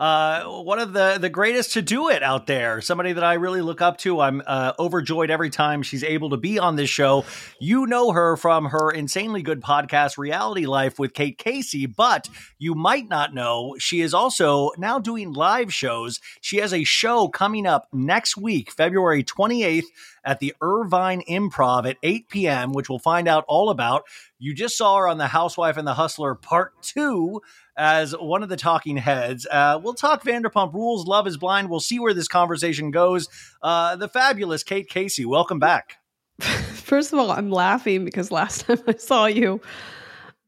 uh, one of the the greatest to do it out there. Somebody that I really look up to. I'm uh, overjoyed every time she's able to be on this show. You know her from her insanely good podcast, Reality Life with Kate Casey, but you might not know she is also now doing live shows. She has a show coming up next week, February 28th at the Irvine Improv at 8 p.m., which we'll find out all about. You just saw her on The Housewife and the Hustler Part 2 as one of the talking heads. Uh, we'll talk Vanderpump Rules, Love is Blind. We'll see where this conversation goes. Uh, the fabulous Kate Casey, welcome back. First of all, I'm laughing because last time I saw you,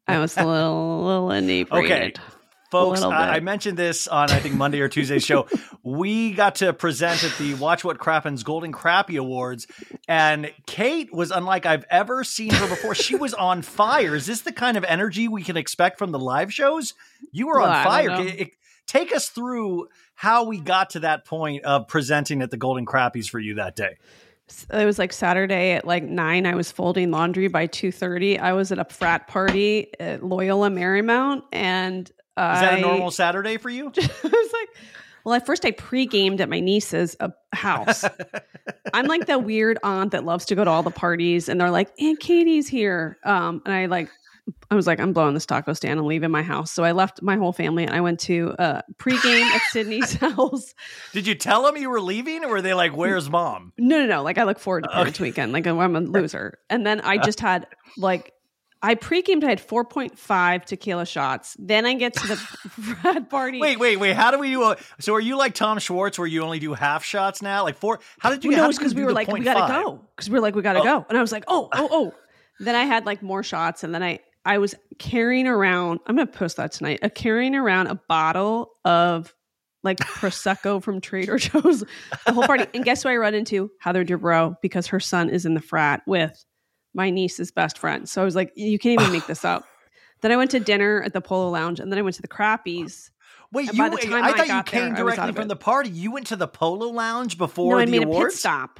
I was a little, little inebriated. Okay. Folks, I, I, mentioned this on I think Monday or Tuesday's show. we got to present at the Watch What Crappens Golden Crappy Awards, and Kate was unlike I've ever seen her before. she was on fire. Is this the kind of energy we can expect from the live shows? You were Well, on fire. It- it- take us through how we got to that point of presenting at the Golden Crappies for you that day. It was like Saturday at like nine. I was folding laundry by two thirty. I was at a frat party at Loyola Marymount, and Is that a normal Saturday for you? I was like, well, at first I pre-gamed at my niece's uh, house. I'm like the weird aunt that loves to go to all the parties, and they're like, "Aunt Katie's here," um, and I like, I was like, "I'm blowing this taco stand and leaving my house." So I left my whole family, and I went to uh, pre-game at Sydney's house. Did you tell them you were leaving, or were they like, "Where's mom"? No, no, no. Like I look forward to parents weekend. Like I'm a loser. And then I just had like I pre-gamed. I had 4.5 tequila shots. Then I get to the frat party. Wait, wait, wait. How do we do? A, so, are you like Tom Schwartz, where you only do half shots now? Like four? How did you? Well, no, it's because we were like, we gotta five? go. Because we were like, we gotta Oh. go. And I was like, oh, oh, oh. then I had like more shots, and then I I was carrying around. I'm gonna post that tonight. A carrying around a bottle of like prosecco from Trader Joe's the whole party. And guess who I run into? Heather Dubrow because her son is in the frat with my niece's best friend. So I was like, you can't even make this up. Then I went to dinner at the Polo Lounge, and then I went to the Crappies. Wait, And you? by the time I I thought you there, came I directly from it. the party. You went to the Polo Lounge before no, I the made awards. a pit stop.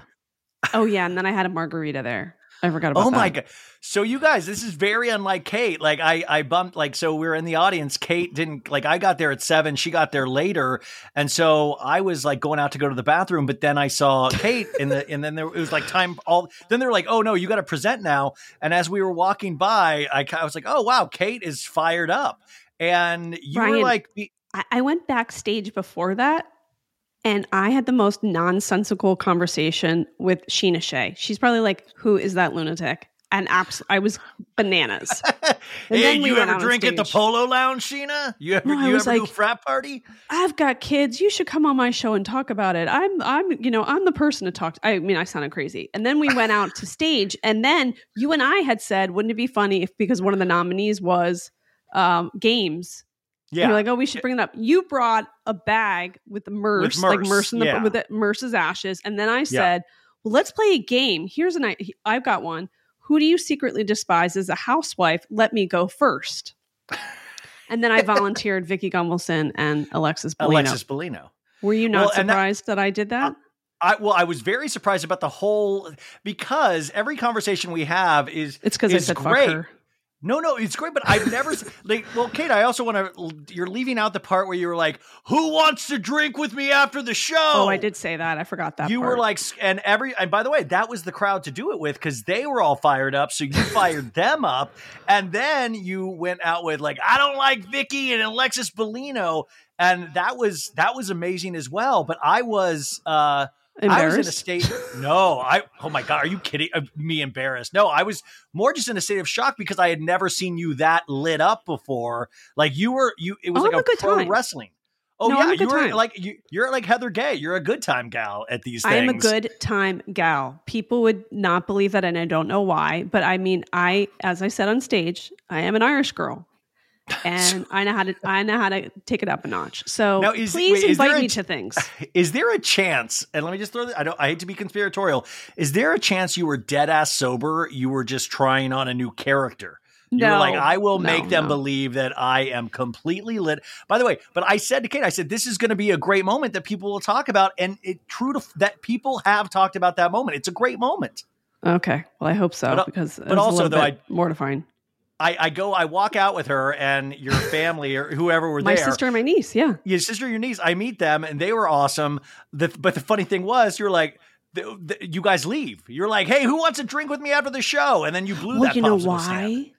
Oh yeah, and then I had a margarita there. I forgot about oh that. Oh that. my god! So you guys, this is very unlike Kate. Like I, I bumped. Like so, we are in the audience. Kate didn't like. I got there at seven. She got there later, and so I was like going out to go to the bathroom. But then I saw Kate, and the and then there it was like time. All then they're like, oh no, you got to present now. And as we were walking by, I, I was like, oh wow, Kate is fired up. And you were like, I, I went backstage before that and I had the most nonsensical conversation with Scheana Shay. She's probably like, Who is that lunatic? And abs- I was bananas. And hey, then we you ever drink at the. Polo Lounge, Scheana? You ever No, you ever do a like- frat party? I've got kids. You should come on my show and talk about it. I'm I'm you know, I'm the person to talk to. I mean, I sounded crazy. And then we went out to stage and then you and I had said, wouldn't it be funny if because one of the nominees was um games Yeah, You're like, oh, we should bring it up. You brought a bag with the Merce, like Merce, Merce in the yeah. with the Merce's ashes, and then I said, well, let's play a game. Here's an I- I've got one. Who do you secretly despise as a housewife? Let me go first. And then I volunteered Vicki Gunvalson and Alexis Bellino. Alexis Bellino. Were you not Well, and that- surprised that, I did that? I well, I was very surprised about the whole because every conversation we have is it's because I said great. No, no, it's great, but I've never like. Well, Kate, I also want to. You're leaving out the part where you were like, "Who wants to drink with me after the show?" Oh, I did say that. I forgot that. you part. were like, and every, and by the way, that was the crowd to do it with because they were all fired up. So you fired them up, and then you went out with like, I don't like Vicki and Alexis Bellino, and that was that was amazing as well. But I was, uh I was in a state. No, I. Oh my god, are you kidding? Uh, me embarrassed? No, I was more just in a state of shock because I had never seen you that lit up before. Like you were, you. It was Oh, like I'm a, a good pro time. wrestling. Oh No, yeah, you good were like you, you're like Heather Gay. You're a good time gal at these things. I am a good time gal. People would not believe that, and I don't know why. But I mean, I, as I said on stage, I am an Irish girl, and I know how to. I know how to take it up a notch. So Now, is- please wait, is invite me to things. Is there a chance? And let me just throw. This, I don't. I hate to be conspiratorial. Is there a chance you were dead ass sober? You were just trying on a new character. No, like, I will no, make them no. believe that I am completely lit. By the way, but I said to Kate, I said this is going to be a great moment that people will talk about, and it true to f- that people have talked about that moment. It's a great moment. Okay, well, I hope so But, because but also, though, bit mortifying. I, I go, I walk out with her and your family or whoever were My there. My sister and my niece. Yeah, your sister, and your niece. I meet them and they were awesome. The, but the funny thing was, you're like, the, the, you guys leave. You're like, hey, who wants to drink with me after the show? And then you blew well, that. you know why?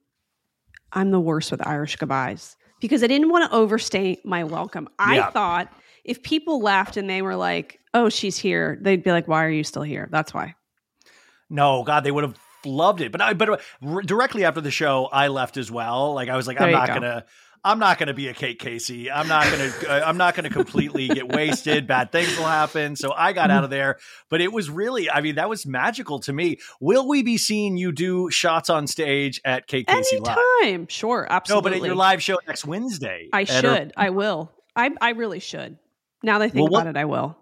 I'm the worst with Irish goodbyes because I didn't want to overstay my welcome. I Yeah. thought if people left and they were like, "Oh, she's here," they'd be like, "Why are you still here?" That's why. No, God, they would have loved it. But I, but directly after the show, I left as well. Like I was like, There I'm not go. gonna. I'm not going to be a Kate Casey. I'm not going to. Uh, I'm not going to completely get wasted. Bad things will happen. So I got out of there. But it was really. I mean, that was magical to me. Will we be seeing you do shots on stage at Kate Casey Live? Anytime, sure, absolutely. No, but at your live show next Wednesday. I should. I will. I I really should. Now that I think Well, what- about it, I will.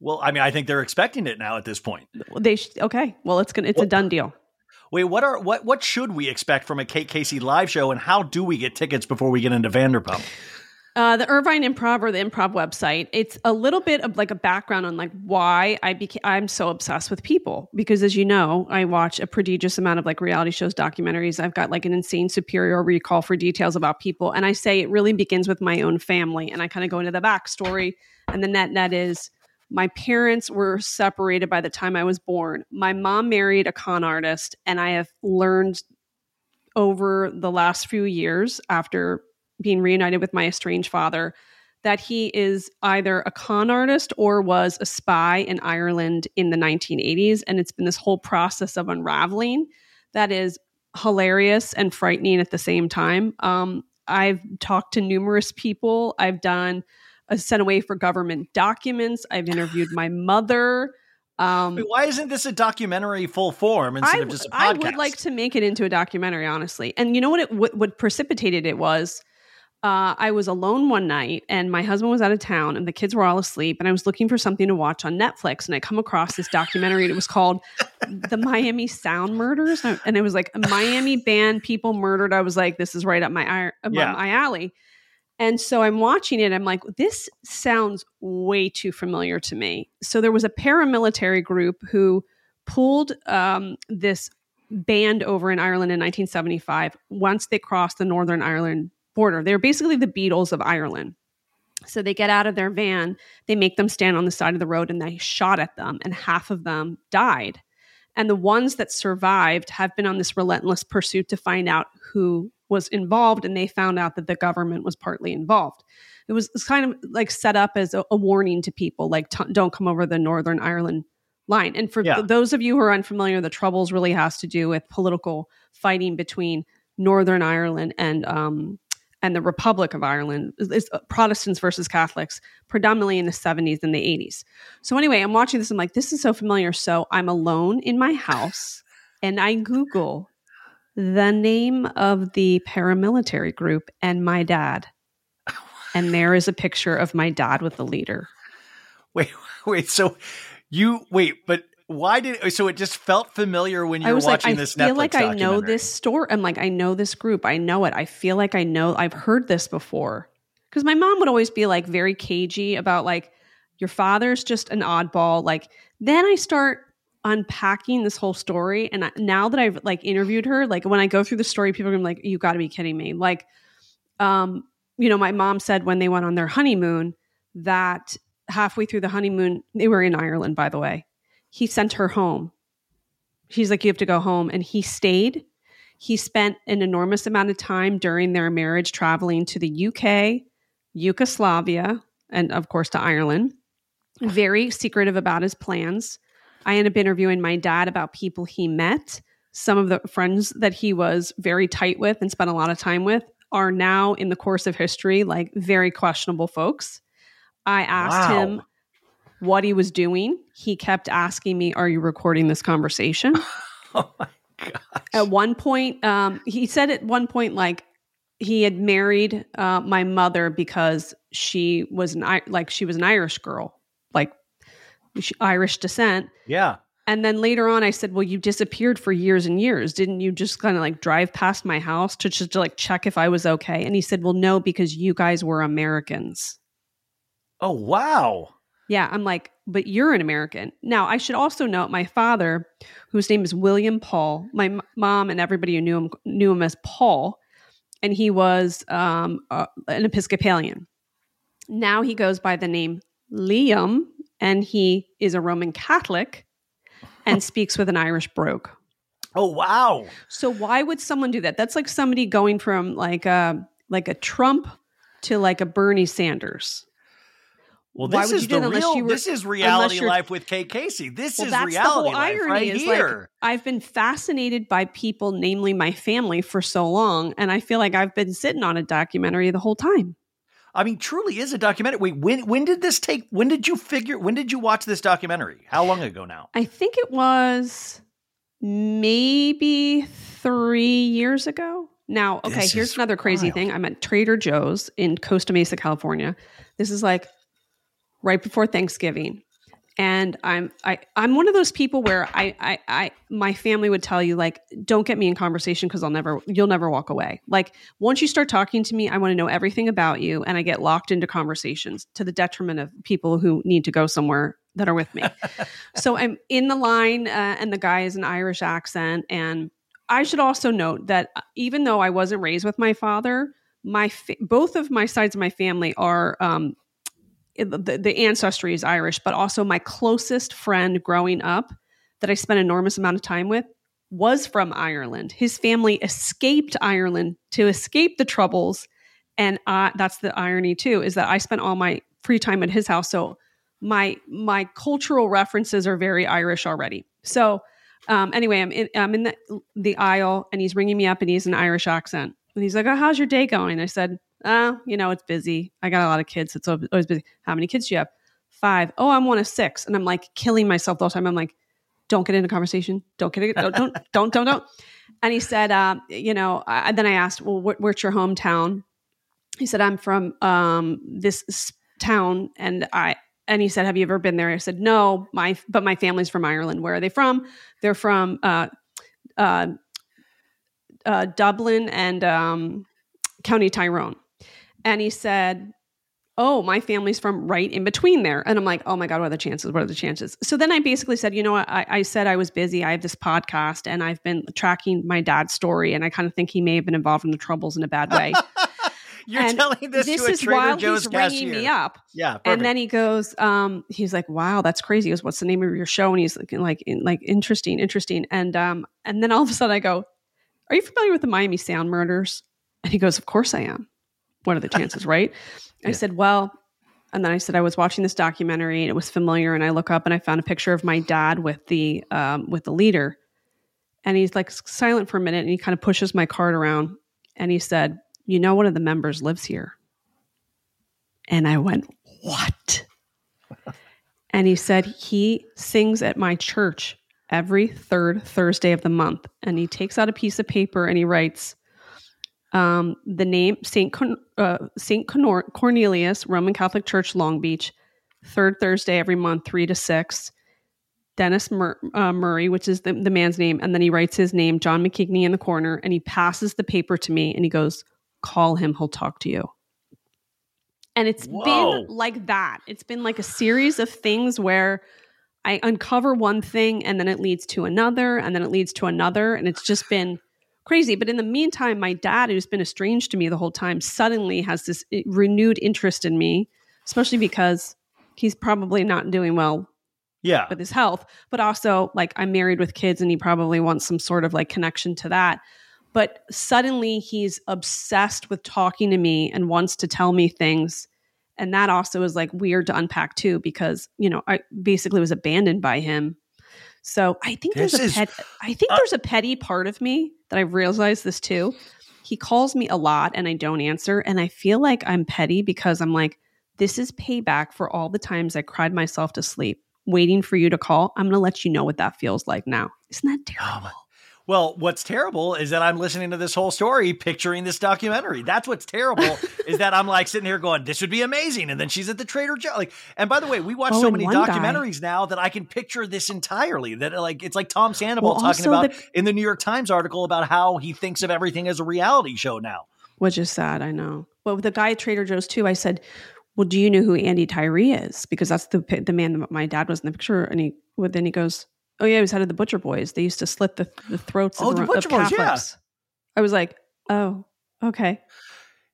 Well, I mean, I think they're expecting it now at this point. They sh- okay. Well, it's gonna. It's a done deal. Wait, what are what what should we expect from a Kate Casey live show, and how do we get tickets before we get into Vanderpump? Uh, the Irvine Improv or the Improv website. It's a little bit of like a background on like why I became. I'm so obsessed with people because, as you know, I watch a prodigious amount of like reality shows, documentaries. I've got like an insane superior recall for details about people, and I say it really begins with my own family, and I kind of go into the backstory, and the net net is my parents were separated by the time I was born. My mom married a con artist, and I have learned over the last few years after being reunited with my estranged father that he is either a con artist or was a spy in Ireland in the 1980s. And it's been this whole process of unraveling that is hilarious and frightening at the same time. Um, I've talked to numerous people. I've done a sent away for government documents. I've interviewed my mother. Um, Wait, why isn't this a documentary full form instead of just a podcast? I would like to make it into a documentary, honestly. And you know what? It what, what precipitated it was. Uh, I was alone one night, and my husband was out of town, and the kids were all asleep. And I was looking for something to watch on Netflix, and I come across this documentary. and it was called "The Miami Showband Murders," and it was like a Miami band people murdered. I was like, "This is right up my up Yeah. my alley." And so I'm watching it. I'm like, this sounds way too familiar to me. So there was a paramilitary group who pulled um, this band over in Ireland in 1975 once they crossed the Northern Ireland border. They were basically the Beatles of Ireland. So they get out of their van, they make them stand on the side of the road, and they shot at them, and half of them died. And the ones that survived have been on this relentless pursuit to find out who was involved, and they found out that the government was partly involved. It was, it was kind of like set up as a, a warning to people, like t- don't come over the Northern Ireland line. And for Yeah. th- those of you who are unfamiliar, the Troubles really has to do with political fighting between Northern Ireland and um, and the Republic of Ireland. It's- It's Protestants versus Catholics, predominantly in the 70s and the 80s. So anyway, I'm watching this. I'm like, this is so familiar. So I'm alone in my house, and I Google the name of the paramilitary group and my dad. And there is a picture of my dad with the leader. Wait, wait. So you wait, but why did so it just felt familiar when you I were was watching like, I feel Netflix like I know this story. I'm like, I know this group. I know it. I feel like I know. I've heard this before. Because my mom would always be like very cagey about like your father's just an oddball. Like then I start unpacking this whole story, and I, now that I've like interviewed her, like when I go through the story, people are gonna be like, "You got to be kidding me!" Like, um, you know, my mom said when they went on their honeymoon that halfway through the honeymoon, they were in Ireland, by the way. He sent her home She's like, you have to go home. And he stayed. He spent an enormous amount of time during their marriage traveling to the UK, Yugoslavia, and of course to Ireland. Very secretive about his plans. I ended up interviewing my dad about people he met. Some of the friends that he was very tight with and spent a lot of time with are now, in the course of history, like very questionable folks. I asked Wow. him what he was doing. He kept asking me, Are you recording this conversation? Oh my god. at one point, um, he said at one point, like, he had married uh, my mother because she was an like she was an Irish girl, Irish descent. Yeah. And then later on, I said, "Well, you disappeared for years and years. Didn't you just kind of like drive past my house to just to like check if I was okay?" And he said, "Well, no, because you guys were Americans." Oh wow. Yeah, I'm like, but you're an American. Now, I should also note my father, whose name is William Paul. My m- mom and everybody who knew him knew him as Paul, and he was um, uh, an Episcopalian. Now he goes by the name Liam, and he is a Roman Catholic and speaks with an Irish brogue. Oh wow. So why would someone do that? That's like somebody going from like a like a Trump to like a Bernie Sanders. Well, this is the real. were- this is reality life with Kate Casey. This Well, is that's the reality whole life irony right is like here. I've been fascinated by people, namely my family, for so long, and I feel like I've been sitting on a documentary the whole time. I mean, truly is a documentary. Wait, when when did this take? When did you figure? When did you watch this documentary? How long ago now? I think it was maybe three years ago. Now, okay, This here's another crazy wild. thing. I'm at Trader Joe's in Costa Mesa, California. This is like right before Thanksgiving. And I'm I I'm one of those people where I I, I my family would tell you like don't get me in conversation because I'll never you'll never walk away. Like once you start talking to me, I want to know everything about you, and I get locked into conversations to the detriment of people who need to go somewhere that are with me. so I'm in the line, uh, and the guy is an Irish accent. And I should also note that uh, even though I wasn't raised with my father, my fa- both of my sides of my family are um, the, the ancestry is Irish, but also my closest friend growing up that I spent enormous amount of time with was from Ireland. His family escaped Ireland to escape the troubles, and uh, that's the irony too is that I spent all my free time at his house. So my my cultural references are very Irish already. So um, anyway, I'm in, I'm in the, the aisle, and he's ringing me up, and he's an Irish accent, and he's like, "Oh, how's your day going?" I said, "Uh, you know, it's busy. I got a lot of kids. It's always busy. How many kids do you have? Five. Oh, I'm one of six, and I'm like killing myself the whole time. I'm like, don't get into conversation. Don't get it. Don't don't don't don't. don't. And he said, um, you know, I, then I asked, well, wh- where's your hometown? He said, I'm from um, this town, and I. And he said, "Have you ever been there?" I said, "No, my but my family's from Ireland. Where are they from? They're from uh, uh, uh, Dublin and um, County Tyrone." And he said, "Oh, my family's from right in between there." And I'm like, "Oh my god, what are the chances? What are the chances?" So then I basically said, "You know what? I, I said I was busy. I have this podcast, and I've been tracking my dad's story, and I kind of think he may have been involved in the troubles in a bad way." You're And telling this, this to a is Trader Joe's he's cashier. ringing me up. Yeah, perfect. And then he goes, um, he's like, "Wow, that's crazy." He goes, "What's the name of your show?" And he's like, like, in, like interesting, interesting. And um, and then all of a sudden I go, "Are you familiar with the Miami Showband murders?" And he goes, "Of course I am. What are the chances, right?" I Yeah. said, "Well." And then I said I was watching this documentary and it was familiar. And I look up and I found a picture of my dad with the um, with the leader, and he's like silent for a minute and he kind of pushes my card around and he said, "You know, one of the members lives here." And I went, What? and he said, He sings at my church every third Thursday of the month. And he takes out a piece of paper and he writes um, the name St. Con- uh, St. Conor- Cornelius, Roman Catholic Church, Long Beach, third Thursday every month, three to six. Dennis Mur- uh, Murray, which is the, the man's name, and then he writes his name, John McKigney, in the corner, and he passes the paper to me, and he goes, "Call him. He'll talk to you." And it's Whoa. been like that. It's been like a series of things where I uncover one thing, and then it leads to another, and then it leads to another, and it's just been crazy. But in the meantime, my dad, who's been estranged to me the whole time, suddenly has this eh, renewed interest in me, especially because he's probably not doing well Yeah. with his health, but also like I'm married with kids and he probably wants some sort of like connection to that. But suddenly he's obsessed with talking to me and wants to tell me things. And that also is like weird to unpack too, because, you know, I basically was abandoned by him. So I think This there's a pet I think uh, there's a petty part of me that I've realized this too. He calls me a lot and I don't answer. And I feel like I'm petty because I'm like, this is payback for all the times I cried myself to sleep waiting for you to call. I'm going to let you know what that feels like now. Isn't that terrible? Oh, Well, what's terrible is that I'm listening to this whole story, picturing this documentary. That's what's terrible is that I'm like sitting here going, "This would be amazing," and then she's at the Trader Joe. Like, and by the way, we watch Oh, so many one guy- documentaries now that I can picture this entirely. That like it's like Tom Sandoval Well, talking about the- in the New York Times article about how he thinks of everything as a reality show now. Which is sad, I know. But with the guy at Trader Joe's too, I said, "Well, do you know who Andy Tyrie is? Because that's the the man that my dad was in the picture." And he, well, then he goes, "Oh yeah, he was head of the Butcher Boys. They used to slit the, the throats Oh, of, the of Butcher Boys, yeah. I was like, "Oh, okay."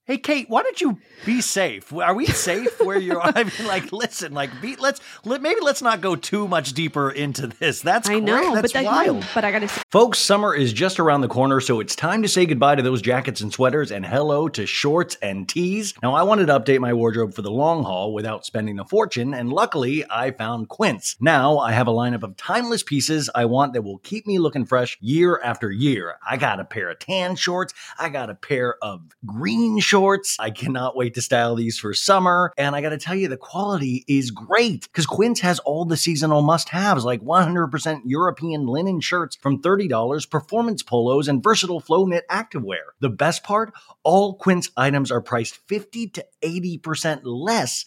Hey Kate, why don't you be safe? Are we safe where you're? I mean, like, listen, like, be, let's let, maybe let's not go too much deeper into this. That's I know, great. but That's that, wild. Mm, but I got to say, Folks, summer is just around the corner, so it's time to say goodbye to those jackets and sweaters and hello to shorts and tees. Now, I wanted to update my wardrobe for the long haul without spending a fortune, and luckily, I found Quince. Now, I have a lineup of timeless pieces I want that will keep me looking fresh year after year. I got a pair of tan shorts, I got a pair of green shorts. I cannot wait to style these for summer, and I got to tell you, the quality is great because Quince has all the seasonal must haves like 100% European linen shirts from $30, performance polos, and versatile flow knit activewear. The best part? All Quince items are priced 50 to 80% less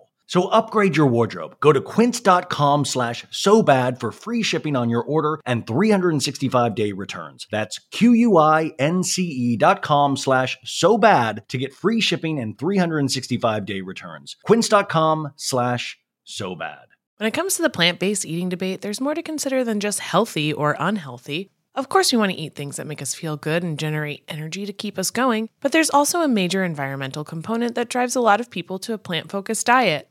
So upgrade your wardrobe. Go to quince.com slash so bad for free shipping on your order and 365 day returns. That's Q-U-I-N-C-E dot com slash so bad to get free shipping and 365 day returns. Quince.com slash so bad. When it comes to the plant based eating debate, there's more to consider than just healthy or unhealthy. Of course, we want to eat things that make us feel good and generate energy to keep us going, but there's also a major environmental component that drives a lot of people to a plant focused diet.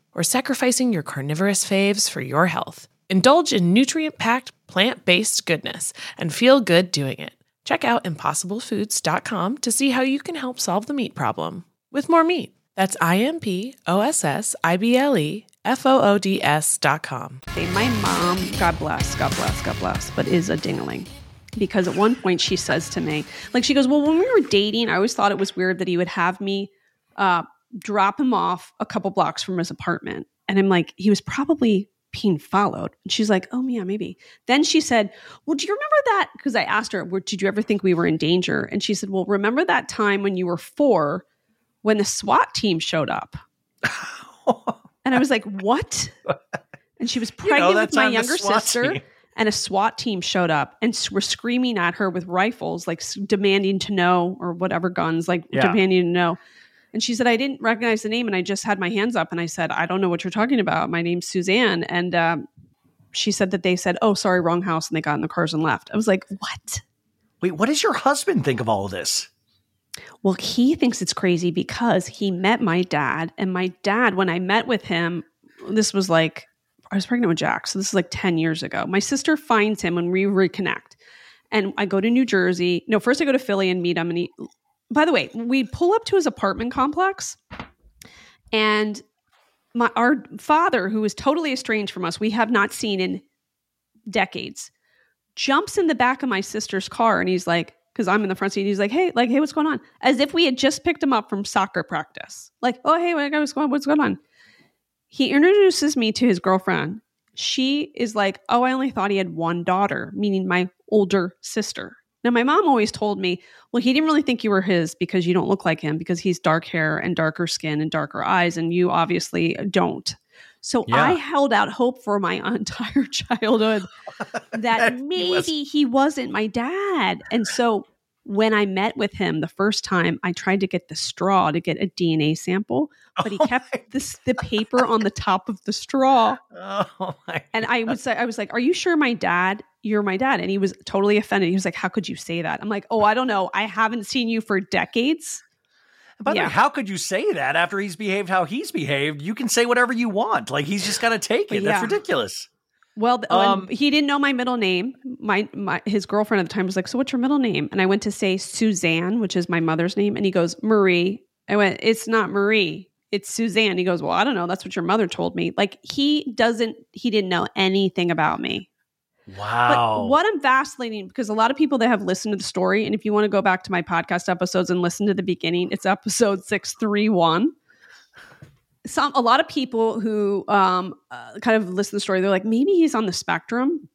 or sacrificing your carnivorous faves for your health. Indulge in nutrient packed, plant based goodness and feel good doing it. Check out impossiblefoods.com to see how you can help solve the meat problem with more meat. That's I M P O S S I B L E F O O D S dot com. my mom, God bless, God bless, God bless, but is a dingling. Because at one point she says to me, like she goes, Well, when we were dating, I always thought it was weird that he would have me uh, drop him off a couple blocks from his apartment. And I'm like, he was probably being followed. And she's like, Oh yeah, maybe. Then she said, Well, do you remember that? Because I asked her, did you ever think we were in danger? And she said, Well, remember that time when you were four when the SWAT team showed up? And I was like, What? And she was You know, pregnant with my younger sister team- and a SWAT team showed up and were screaming at her with rifles, like demanding to know or whatever guns, like Yeah. demanding to know. And she said, I didn't recognize the name. And I just had my hands up and I said, I don't know what you're talking about. My name's Suzanne. And um, she said that they said, Oh, sorry, wrong house. And they got in the cars and left. I was like, What? Wait, what does your husband think of all of this? Well, he thinks it's crazy because he met my dad. And my dad, when I met with him, this was like I was pregnant with Jack. So this is like 10 years ago. My sister finds him when we reconnect. And I go to New Jersey. No, first I go to Philly and meet him. And he, by the way, we pull up to his apartment complex and my our father, who is totally estranged from us, we have not seen in decades, jumps in the back of my sister's car and he's like, because I'm in the front seat, he's like, hey, like, hey, what's going on? As if we had just picked him up from soccer practice. Like, oh, hey, what's going? What's going on? He introduces me to his girlfriend. She is like, oh, I only thought he had one daughter, meaning my older sister. Now, my mom always told me, well, he didn't really think you were his because you don't look like him because he's dark hair and darker skin and darker eyes, and you obviously don't. So Yeah. I held out hope for my entire childhood that That maybe was- he wasn't my dad. And so when I met with him the first time, I tried to get the straw to get a DNA sample, but he Oh kept this the paper on the top of the straw. Oh my! And I say, I was like, "Are you sure my dad? You're my dad?" And he was totally offended. He was like, "How could you say that?" I'm like, "Oh, I don't know. I haven't seen you for decades." By the way, how could you say that after he's behaved how he's behaved? You can say whatever you want. Like he's just got to take it. That's ridiculous. Well, Um, he didn't know my middle name. My, my his girlfriend at the time was like, "So what's your middle name?" And I went to say Suzanne, which is my mother's name, and he goes Marie. I went, "It's not Marie. It's Suzanne." He goes, "Well, I don't know. That's what your mother told me." Like he doesn't. He didn't know anything about me. Wow. But what I'm vacillating because a lot of people that have listened to the story, and if you want to go back to my podcast episodes and listen to the beginning, it's episode six three one. Some a lot of people who um, uh, kind of listen to the story, they're like, maybe he's on the spectrum.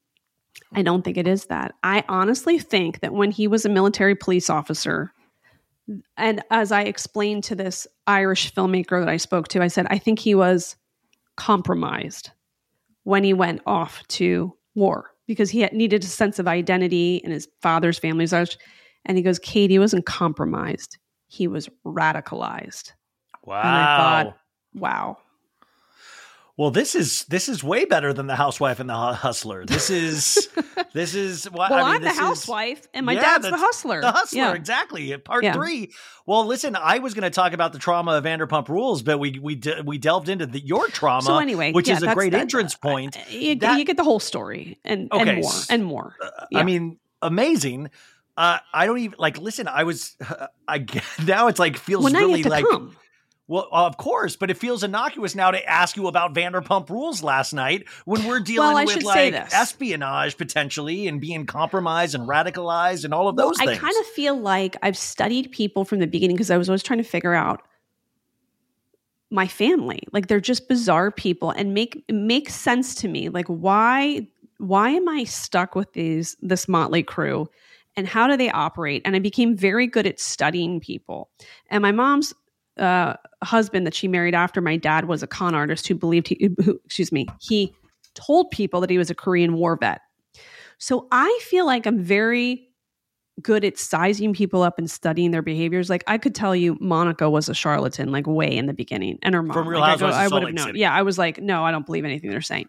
I don't think it is that. I honestly think that when he was a military police officer, and as I explained to this Irish filmmaker that I spoke to, I said, I think he was compromised when he went off to war because he needed a sense of identity and his father's family was Irish. And he goes, Katie wasn't compromised. He was radicalized. wow. And I thought, wow. well, this is this is way better than the housewife and the hustler. This is this is what Well, I mean, I'm the this is- housewife and my Yeah, dad's the hustler. The hustler, Yeah. exactly. Part Yeah. three. Well, listen, I was going to talk about the trauma of Vanderpump Rules, but we we de- we delved into the, your trauma, So anyway, which is a great that- entrance uh, point. Uh, you, That- you get the whole story and, Okay, and more uh, and more. Yeah. I mean, amazing. Uh, I don't even like listen. I was, I get- now it's like feels Well, really you have to like come. Well, of course, but it feels innocuous now to ask you about Vanderpump Rules last night when we're dealing I with like espionage potentially and being compromised and radicalized and all of Well, those I kind of feel like I've studied people from the beginning because I was always trying to figure out my family. Like they're just bizarre people and make it makes sense to me. Like why why am I stuck with these this motley crew and how do they operate? And I became very good at studying people. And my mom's uh, husband that she married after my dad was a con artist who believed he who, excuse me, he told people that he was a Korean war vet. So I feel like I'm very good at sizing people up and studying their behaviors. Like I could tell you Monica was a charlatan like way in the beginning and her mom. From Real like, I Housewives of I would have known. City. Yeah, I was like, no, I don't believe anything they're saying.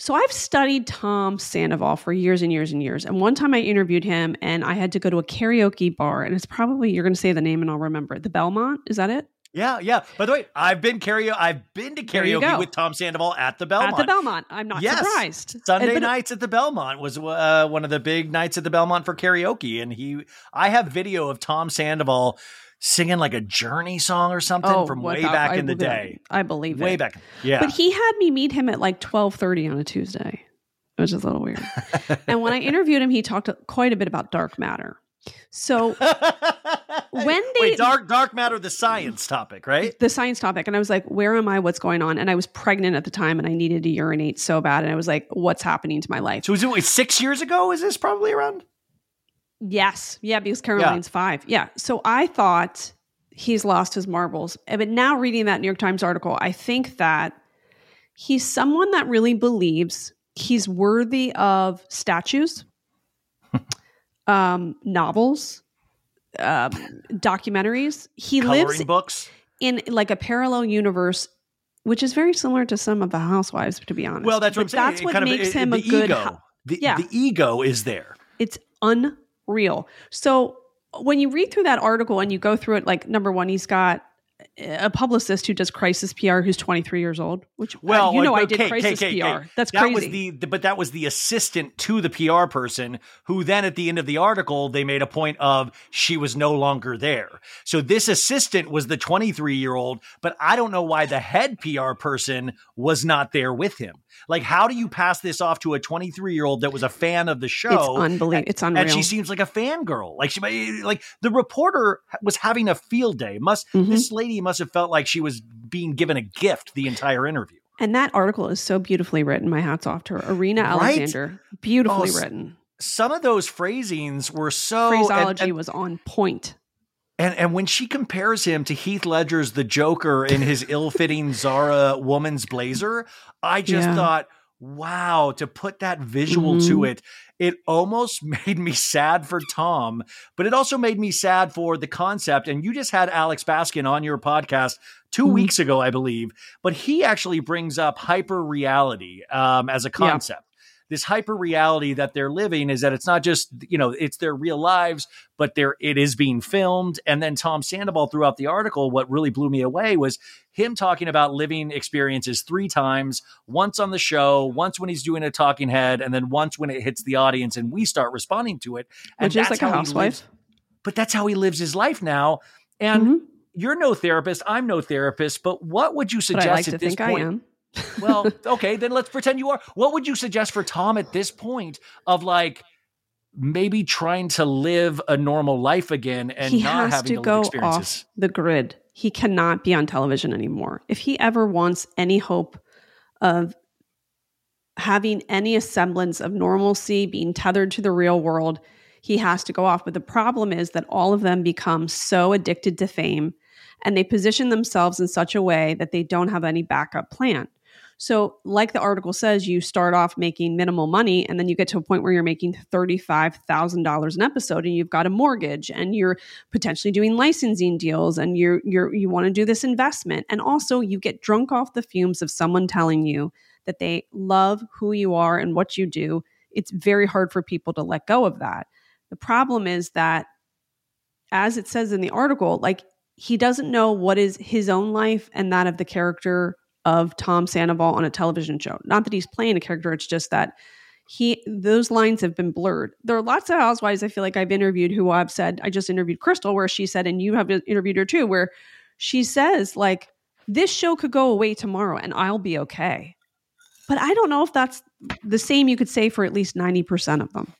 So I've studied Tom Sandoval for years and years and years. And one time I interviewed him and I had to go to a karaoke bar and it's probably you're going to say the name and I'll remember it. The Belmont, is that it? yeah, yeah. By the way, I've been karaoke. I've been to karaoke with Tom Sandoval at the Belmont. At the Belmont. I'm not Yes. surprised. Sunday nights at the Belmont was uh, one of the big nights at the Belmont for karaoke, and he. I have video of Tom Sandoval singing like a Journey song or something Oh, from way back I in the believe- day. I believe Way it. back, yeah. But he had me meet him at like 12:30 on a Tuesday. It was just a little weird. and when I interviewed him, he talked quite a bit about dark matter. So when they Wait, dark dark matter, the science topic, right? the science topic, and I was like, "Where am I? What's going on?" And I was pregnant at the time, and I needed to urinate so bad, and I was like, "What's happening to my life?" So was it wait, six years ago? Is this probably around? Yes, yeah, because Caroline's five. Yeah, so I thought he's lost his marbles, Eh, but now reading that New York Times article, I think that he's someone that really believes he's worthy of statues, um, novels, um, documentaries. He Coloring lives books. in like a parallel universe, which is very similar to some of the housewives, to be honest. Well, that's what I'm saying. That's It what kind of- makes it- him a good. ego. hou- The, Yeah. the ego is there. it's unreal. So when you read through that article and you go through it, like number one, he's got a publicist who does crisis PR who's 23 years old. Which uh, Well, you know, like, I did okay, crisis okay, okay. PR. That's that crazy. was the, the- but that was the assistant to the PR person who then at the end of the article they made a point of she was no longer there. So this assistant was the 23 year old, but I don't know why the head PR person was not there with him. Like, how do you pass this off to a 23 year old that was a fan of the show? it's unbelievable. It's unreal. and she seems like a fangirl. Like she, like the reporter was having a field day. Must Mhm. this lady must have felt like she was being given a gift the entire interview. And that article is so beautifully written. My hat's off to her. Irina Right? Aleksander, beautifully Oh, written. Some of those phrasings were so and- Phraseology and, was on point. and and when she compares him to Heath Ledger's the Joker in his ill-fitting Zara woman's blazer, I just Yeah. thought, wow, to put that visual to Mhm. it, it almost made me sad for Tom, but it also made me sad for the concept. And you just had Alex Baskin on your podcast 2 Mhm. weeks ago, I believe, but he actually brings up hyper reality um, as a Yeah. This hyper reality that they're living is that it's not just you know it's their real lives, but there it is being filmed. And then Tom Sandoval throughout the article, what really blew me away was him talking about living experiences three times once on the show, once when he's doing a talking head, and then once when it hits the audience and we start responding to it. And Which that's like a how he housewife. but that's how he lives his life now. And Mhm. you're no therapist, I'm no therapist, but what would you suggest like at this point? I am. Well, okay, then let's pretend you are. What would you suggest for Tom at this point of like maybe trying to live a normal life again and he not has having to to, go off the grid. He cannot be on television anymore. If he ever wants any hope of having any semblance of normalcy, being tethered to the real world, he has to go off. But the problem is that all of them become so addicted to fame and they position themselves in such a way that they don't have any backup plan. So, like the article says, you start off making minimal money and then you get to a point where you're making $35,000 an episode and you've got a mortgage and you're potentially doing licensing deals and you're you're you want to do this investment and also you get drunk off the fumes of someone telling you that they love who you are and what you do. It's very hard for people to let go of that. The problem is that as it says in the article, like he doesn't know what is his own life and that of the character of Tom Sandoval on a television show. Not that he's playing a character, it's just that he those lines have been blurred. There are lots of housewives I feel like I've interviewed who I've said I just interviewed Crystal where she said and you have interviewed her too where she says like this show could go away tomorrow and I'll be okay. But I don't know if that's the same you could say for at least 90% of them.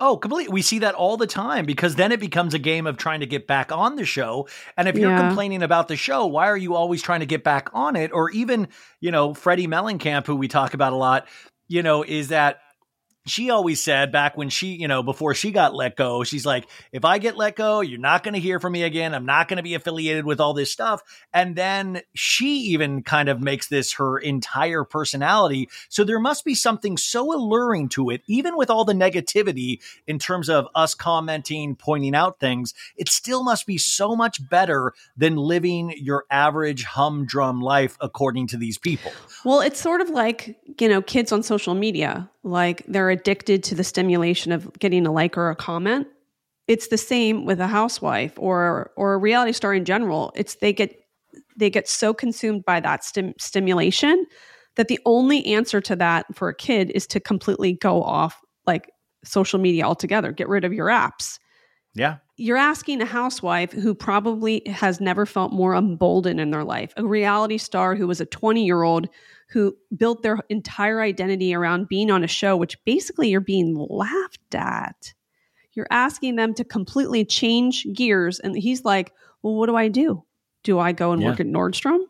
Oh, completely. We see that all the time because then it becomes a game of trying to get back on the show. And if you're complaining about the show, why are you always trying to get back on it? Or even, you know, Teddi Mellencamp, who we talk about a lot, you know, is that she always said back when she, you know, before she got let go, she's like, if I get let go, you're not going to hear from me again. I'm not going to be affiliated with all this stuff. And then she even kind of makes this her entire personality. So there must be something so alluring to it, even with all the negativity in terms of us commenting, pointing out things. It still must be so much better than living your average humdrum life, according to these people. Well, it's sort of like, you know, kids on social media, like they're addicted to the stimulation of getting a like or a comment. It's the same with a housewife or or a reality star in general. It's they get they get so consumed by that stim- stimulation that the only answer to that for a kid is to completely go off like social media altogether, get rid of your apps Yeah. you're asking a housewife who probably has never felt more emboldened in their life, a reality star who was a 20 year old who built their entire identity around being on a show, which basically you're being laughed at. You're asking them to completely change gears. And he's like, Well, what do I do? Do I go and Yeah. work at Nordstrom?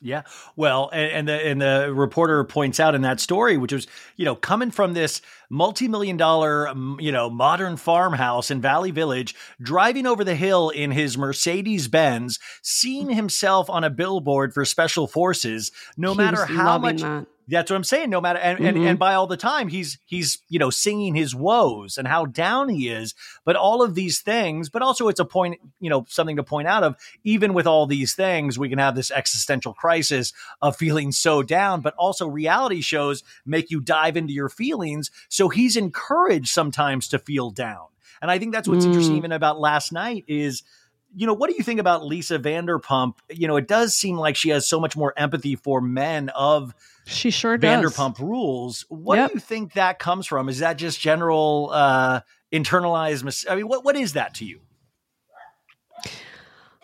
Yeah. Well, and, and the and the reporter points out in that story, which was you know coming from this multi-million dollar you know modern farmhouse in Valley Village, driving over the hill in his Mercedes Benz, seeing himself on a billboard for Special Forces, no He matter how much that. That's what I'm saying. No matter and, and Mhm. and by all the time he's he's you know singing his woes and how down he is, but all of these things, but also it's a point you know something to point out of even with all these things, we can have this existential crisis of feeling so down, but also reality shows make you dive into your feelings. So he's encouraged sometimes to feel down, and I think that's what's Mm. interesting even about last night is you know, what do you think about Lisa Vanderpump? You know, it does seem like she has so much more empathy for men of she sure does. Vanderpump Rules. What Yep. do you think that comes from? Is that just general uh, internalized? Mis- I mean, what what is that to you?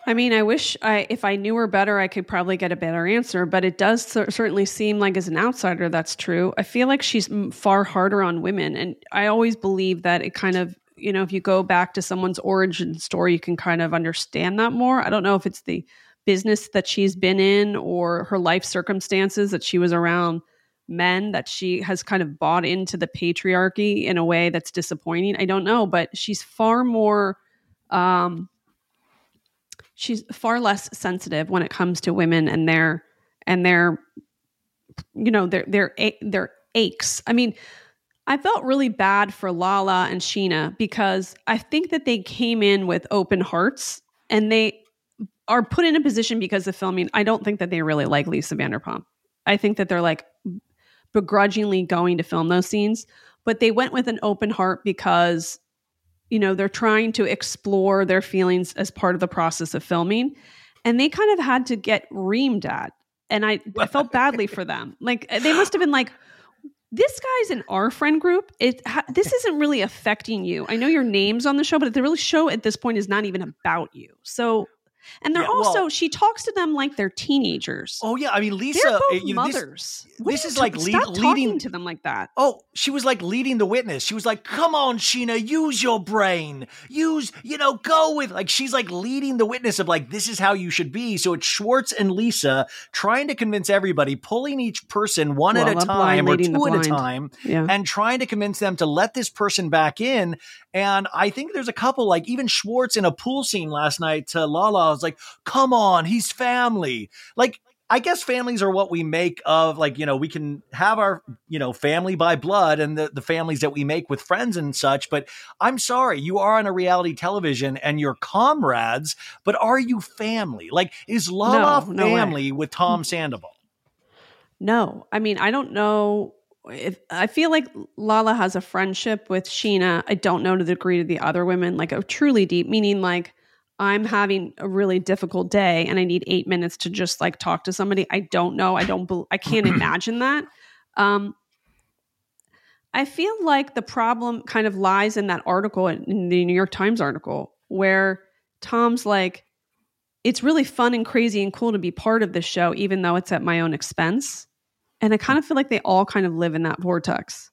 I mean, I wish I, if I knew her better, I could probably get a better answer. But it does cer- certainly seem like, as an outsider, that's true. I feel like she's far harder on women, and I always believe that it kind of, you know, if you go back to someone's origin story, you can kind of understand that more. I don't know if it's the business that she's been in or her life circumstances that she was around men that she has kind of bought into the patriarchy in a way that's disappointing. I don't know, but she's far more. Um, she's far less sensitive when it comes to women and their and their you know their their their aches. I mean, I felt really bad for Lala and Scheana because I think that they came in with open hearts and they are put in a position because of filming. I don't think that they really like Lisa Vanderpump. I think that they're like begrudgingly going to film those scenes, but they went with an open heart because you know they're trying to explore their feelings as part of the process of filming and they kind of had to get reamed at and i, I felt badly for them like they must have been like this guy's in our friend group it ha- this isn't really affecting you. I know your name's on the show but the real show at this point is not even about you. So and they're Yeah, well- also she talks to them like they're teenagers Oh yeah, I mean Lisa. they're both eh, you know, mothers this you is like lead- stop leading- talking to them like that Oh, she was like leading the witness. She was like, "Come on, Scheana, use your brain. Use, you know, go with." Like she's like leading the witness of like this is how you should be. So it's Schwartz and Lisa trying to convince everybody, pulling each person one Well, at a time or two at a time, yeah and trying to convince them to let this person back in. And I think there's a couple, like even Schwartz in a pool scene last night to Lala was like, "Come on, he's family." Like I guess families are what we make of like, you know, we can have our, you know, family by blood and the, the families that we make with friends and such. But I'm sorry, you are on a reality television and you're comrades, but are you family? Like, is Lala No, no way. family with Tom mm. Sandoval? No, I mean, I don't know if I feel like Lala has a friendship with Scheana. I don't know to the degree of the other women, like a truly deep, meaning like I'm having a really difficult day and I need eight minutes to just like talk to somebody. I don't know. I don't, I can't imagine that. Um, I feel like the problem kind of lies in that article in, in the New York Times article where Tom's like, it's really fun and crazy and cool to be part of this show, even though it's at my own expense. And I kind of feel like they all kind of live in that vortex.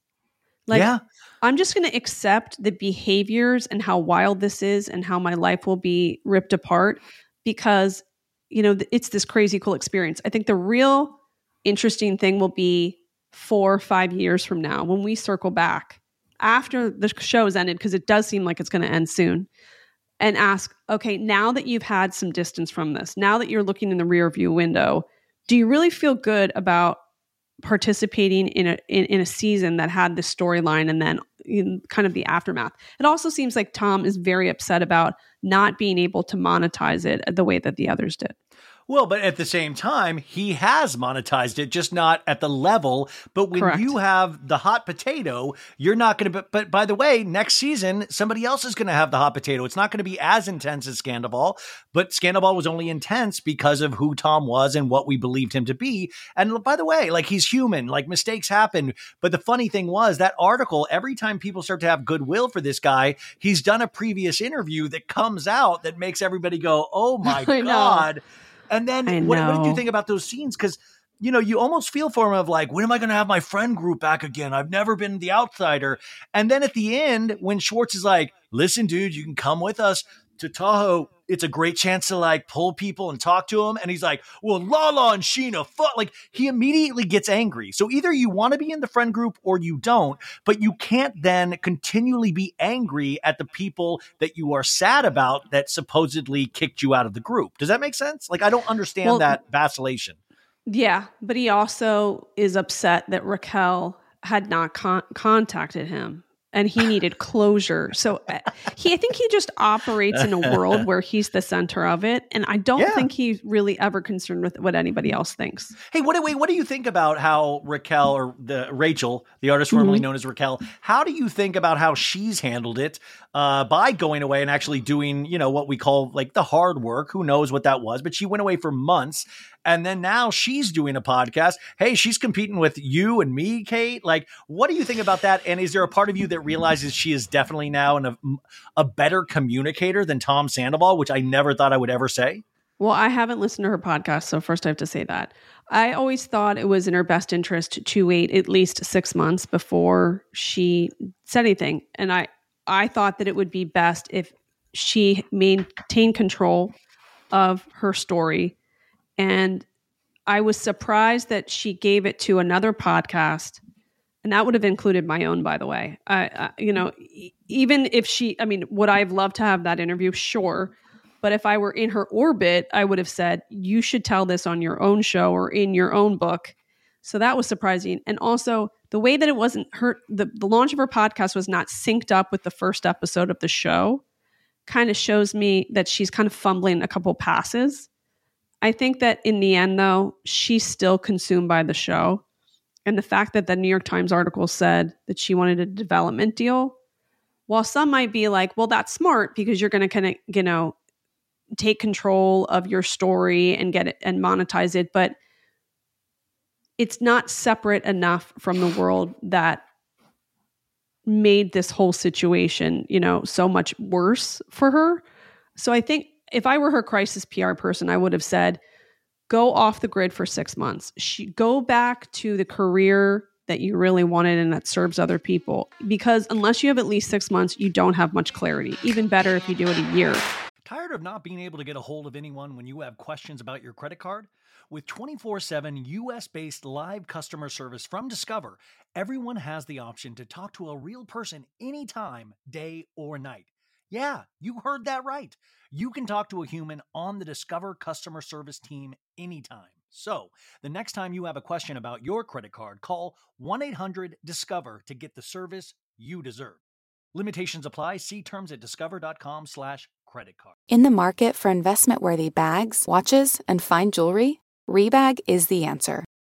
Like, yeah. I'm just going to accept the behaviors and how wild this is and how my life will be ripped apart because, you know, it's this crazy cool experience. I think the real interesting thing will be four or five years from now when we circle back after the show is ended, because it does seem like it's going to end soon, and ask, okay, now that you've had some distance from this, now that you're looking in the rear view window, do you really feel good about participating in a in, in a season that had this storyline and then in kind of the aftermath. It also seems like Tom is very upset about not being able to monetize it the way that the others did. Well, but at the same time, he has monetized it, just not at the level. But when Correct. you have the hot potato, you're not going to. But, but by the way, next season, somebody else is going to have the hot potato. It's not going to be as intense as Scandal but Scandal was only intense because of who Tom was and what we believed him to be. And by the way, like he's human, like mistakes happen. But the funny thing was that article, every time people start to have goodwill for this guy, he's done a previous interview that comes out that makes everybody go, oh my God. And then what, what did you think about those scenes? Because you know, you almost feel for him of like, when am I going to have my friend group back again? I've never been the outsider. And then at the end, when Schwartz is like, listen, dude, you can come with us to Tahoe. It's a great chance to like pull people and talk to them. And he's like, well, Lala and Scheana, fuck. Like he immediately gets angry. So either you want to be in the friend group or you don't, but you can't then continually be angry at the people that you are sad about that supposedly kicked you out of the group. Does that make sense? Like, I don't understand Well, that vacillation. Yeah, but he also is upset that Raquel had not con- contacted him and he needed closure. So uh, he, I think he just operates in a world where he's the center of it, and I don't Yeah. think he's really ever concerned with what anybody else thinks. Hey, what do wait, what do you think about how Raquel or the Rachel, the artist formerly Mm-hmm. known as Raquel, how do you think about how she's handled it uh, by going away and actually doing, you know, what we call like the hard work? Who knows what that was? But she went away for months, and then now she's doing a podcast. Hey, she's competing with you and me, Kate. Like, what do you think about that? And is there a part of you that realizes she is definitely now an, a, a better communicator than Tom Sandoval, which I never thought I would ever say? Well, I haven't listened to her podcast, so first I have to say that. I always thought it was in her best interest to wait at least six months before she said anything. And I, I thought that it would be best if she maintained control of her story. And I was surprised that she gave it to another podcast. And that would have included my own, by the way. I, I you know, even if she, I mean, would I have loved to have that interview? Sure. But if I were in her orbit, I would have said, you should tell this on your own show or in your own book. So that was surprising. And also the way that it wasn't her, the, the launch of her podcast was not synced up with the first episode of the show kind of shows me that she's kind of fumbling a couple passes. I think that in the end, though, she's still consumed by the show. And the fact that the New York Times article said that she wanted a development deal, while some might be like, well, that's smart because you're going to kind of, you know, take control of your story and get it and monetize it, but it's not separate enough from the world that made this whole situation, you know, so much worse for her. So I think if I were her crisis PR person, I would have said, go off the grid for six months. She, go back to the career that you really wanted and that serves other people. Because unless you have at least six months, you don't have much clarity. Even better if you do it a year. Tired of not being able to get a hold of anyone when you have questions about your credit card? With 24 7 US based live customer service from Discover, everyone has the option to talk to a real person anytime, day or night. Yeah, you heard that right. You can talk to a human on the Discover customer service team anytime. So, the next time you have a question about your credit card, call 1 800 Discover to get the service you deserve. Limitations apply. See terms at discover.com slash credit card. In the market for investment worthy bags, watches, and fine jewelry, Rebag is the answer.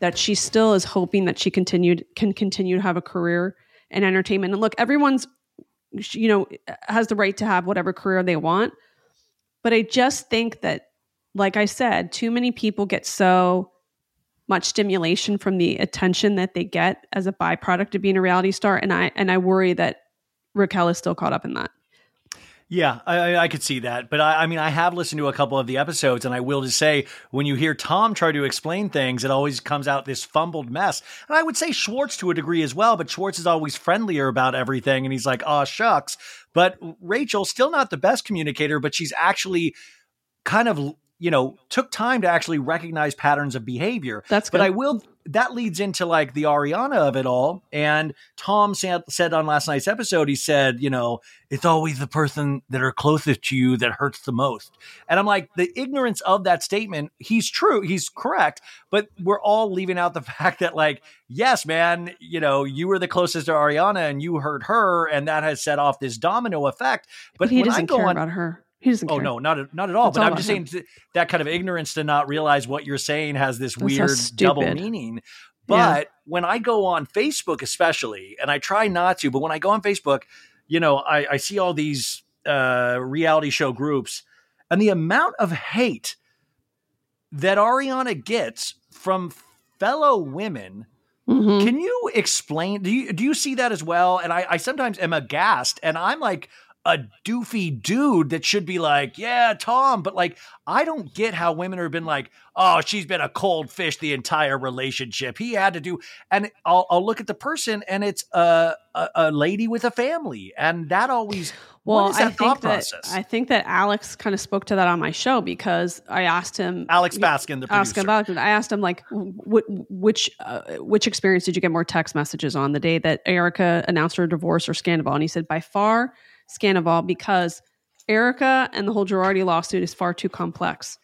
that she still is hoping that she continued can continue to have a career in entertainment. And look, everyone's you know has the right to have whatever career they want. But I just think that like I said, too many people get so much stimulation from the attention that they get as a byproduct of being a reality star and I and I worry that Raquel is still caught up in that. Yeah, I, I- could see that. But I, I mean, I have listened to a couple of the episodes, and I will just say, when you hear Tom try to explain things, it always comes out this fumbled mess. And I would say Schwartz to a degree as well, but Schwartz is always friendlier about everything, and he's like, oh, shucks. But Rachel, still not the best communicator, but she's actually kind of, you know, took time to actually recognize patterns of behavior. That's good. But. I will. That leads into like the Ariana of it all. And Tom said, said on last night's episode, he said, you know, it's always the person that are closest to you that hurts the most. And I'm like, the ignorance of that statement, he's true, he's correct, but we're all leaving out the fact that, like, yes, man, you know, you were the closest to Ariana and you hurt her, and that has set off this domino effect. But he doesn't go care on, about her. He doesn't Oh care. no, not at, not at all. But all I'm just him. saying that kind of ignorance to not realize what you're saying has this That's weird double meaning. Yeah. But when I go on Facebook, especially, and I try not to, but when I go on Facebook, you know, I, I see all these uh, reality show groups, and the amount of hate that Ariana gets from fellow women Mhm. can you explain? Do you do you see that as well? And I, I sometimes am aghast, and I'm like a doofy dude that should be like, yeah, Tom. But like, I don't get how women have been like, oh, she's been a cold fish the entire relationship. He had to do, and I'll, I'll look at the person, and it's a, a, a lady with a family, and that always. Well, I think that process? I think that Alex kind of spoke to that on my show because I asked him Alex Baskin, the producer. Baskin, I asked him like, which uh, which experience did you get more text messages on the day that Erika announced her divorce or Scandoval? And he said by far Scandoval because Erika and the whole Girardi lawsuit is far too complex.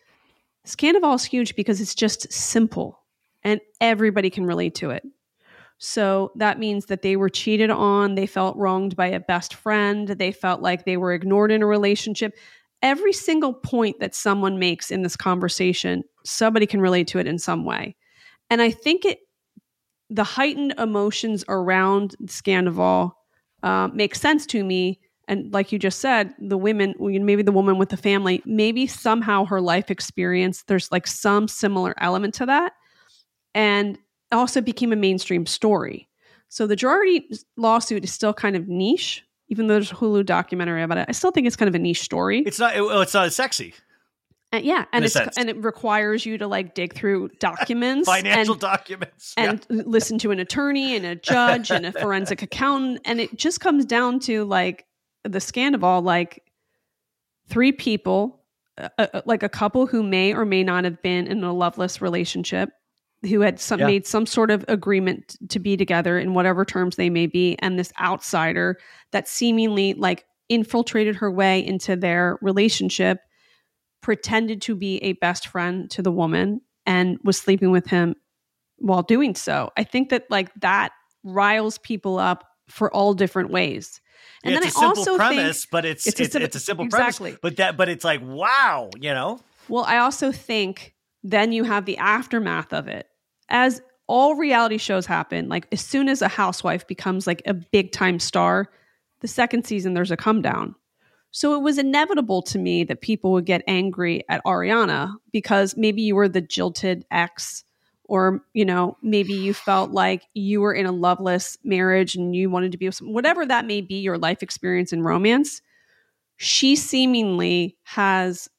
Scandoval is huge because it's just simple and everybody can relate to it. So that means that they were cheated on, they felt wronged by a best friend, they felt like they were ignored in a relationship. Every single point that someone makes in this conversation, somebody can relate to it in some way. And I think it the heightened emotions around Scandoval uh, makes sense to me and like you just said the women maybe the woman with the family maybe somehow her life experience there's like some similar element to that. And also became a mainstream story. So the Girardi lawsuit is still kind of niche even though there's a hulu documentary about it. I still think it's kind of a niche story. It's not it's not as sexy. Uh, and yeah, and it's sense. and it requires you to like dig through documents, financial and, documents, and listen to an attorney and a judge and a forensic accountant, and it just comes down to like the Scandoval, like three people, uh, uh, like a couple who may or may not have been in a loveless relationship, who had some, yeah. made some sort of agreement to be together in whatever terms they may be, and this outsider that seemingly like infiltrated her way into their relationship, pretended to be a best friend to the woman, and was sleeping with him while doing so. I think that like that riles people up for all different ways. And yeah, then it's I a simple premise, think, but it's it's, it's, a, it's a simple exactly. premise. But that but it's like wow, you know. Well, I also think then you have the aftermath of it. As all reality shows happen, like as soon as a housewife becomes like a big time star, the second season there's a come down. So it was inevitable to me that people would get angry at Ariana because maybe you were the jilted ex or you know maybe you felt like you were in a loveless marriage and you wanted to be with some, whatever that may be your life experience in romance she seemingly has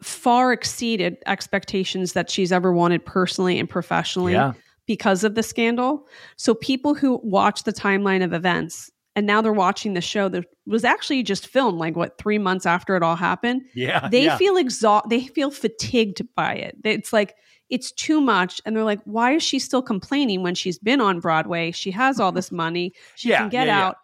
far exceeded expectations that she's ever wanted personally and professionally yeah. because of the scandal so people who watch the timeline of events and now they're watching the show that was actually just filmed like what three months after it all happened yeah they yeah. feel exhausted they feel fatigued by it it's like it's too much. And they're like, why is she still complaining when she's been on Broadway? She has all mm-hmm. this money. She yeah, can get yeah, out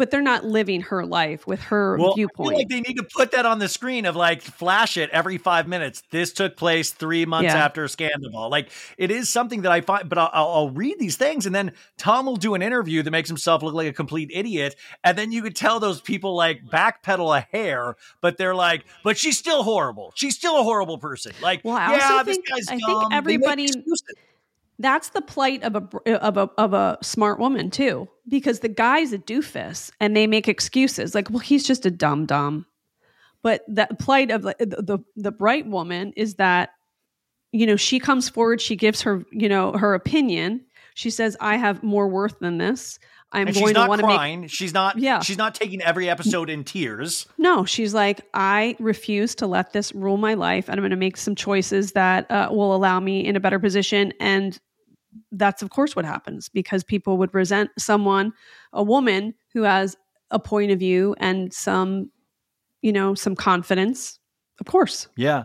but they're not living her life with her well, viewpoint. like they need to put that on the screen of like flash it every five minutes. This took place three months yeah. after Scandal. Like it is something that I find, but I'll, I'll, read these things and then Tom will do an interview that makes himself look like a complete idiot, and then you could tell those people like backpedal a hair, but they're like, but she's still horrible. She's still a horrible person. Like, well, I yeah, think, this guy's I dumb. think everybody that's the plight of a of a of a smart woman too, because the guy's a doofus, and they make excuses like, "Well, he's just a dumb dumb." But the plight of the, the the bright woman is that, you know, she comes forward, she gives her you know her opinion. She says, "I have more worth than this." I'm and going to want to make. She's not. Yeah. She's not taking every episode in tears. No, she's like, I refuse to let this rule my life, and I'm going to make some choices that uh, will allow me in a better position. And that's of course what happens because people would resent someone, a woman who has a point of view and some, you know, some confidence. Of course. Yeah.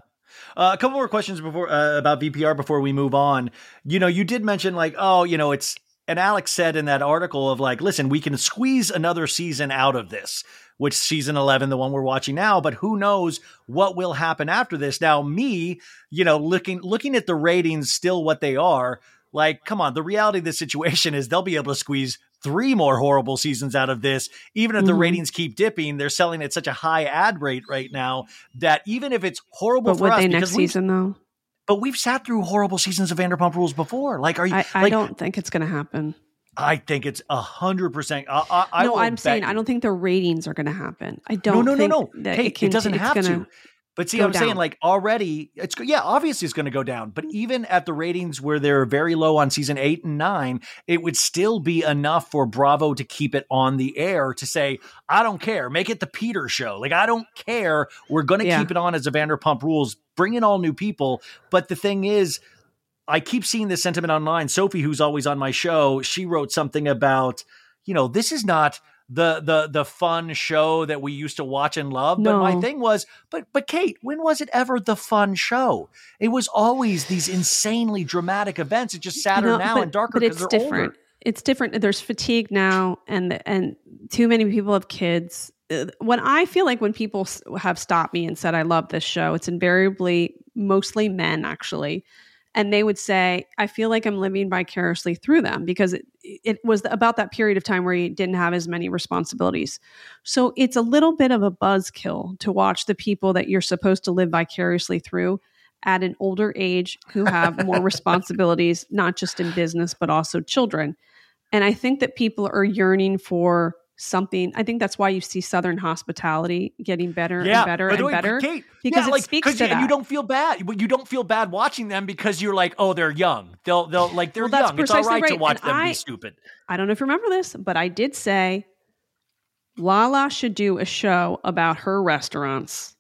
Uh, a couple more questions before uh, about VPR before we move on. You know, you did mention like, oh, you know, it's and Alex said in that article of like, listen, we can squeeze another season out of this, which season 11, the one we're watching now, but who knows what will happen after this. Now, me, you know, looking looking at the ratings still what they are, like, come on, the reality of the situation is they'll be able to squeeze three more horrible seasons out of this. Even if mm-hmm. the ratings keep dipping, they're selling at such a high ad rate right now that even if it's horrible but for us, they next season though. But we've sat through horrible seasons of Vanderpump Rules before. Like, are you? I, I like, don't think it's going to happen. I think it's a hundred percent. No, I'm saying you. I don't think the ratings are going to happen. I don't. No, no, no, no. Hey, it, can, it doesn't have gonna, to But see, I'm saying like already, it's yeah, obviously it's going to go down. But even at the ratings where they're very low on season eight and nine, it would still be enough for Bravo to keep it on the air to say, I don't care, make it the Peter show. Like I don't care, we're going to Yeah. keep it on as a Vanderpump Rules. Bring in all new people. But the thing is, I keep seeing this sentiment online. Sophie, who's always on my show, she wrote something about, you know, this is not the the the fun show that we used to watch and love. But my thing was, but but Kate, when was it ever the fun show? It was always these insanely dramatic events. It's just sadder No, now but- and darker but because it's they're different. older. It's different. There's fatigue now, and and too many people have kids. Uh, When I feel like when people have stopped me and said I love this show, it's invariably mostly men actually, and they would say I feel like I'm living vicariously through them because it it was about that period of time where you didn't have as many responsibilities. So it's a little bit of a buzzkill to watch the people that you're supposed to live vicariously through at an older age who have more responsibilities, not just in business, but also children. And I think that people are yearning for something. I think that's why you see Southern hospitality getting better and better and way, better. Kate, because yeah, it like, speaks to you, and you don't feel bad. But You don't feel bad watching them because you're like, oh, they're young. They'll they'll like they're Well, young. It's all right, right to watch And them I- be stupid. I don't know if you remember this, but I did say Lala should do a show about her restaurants.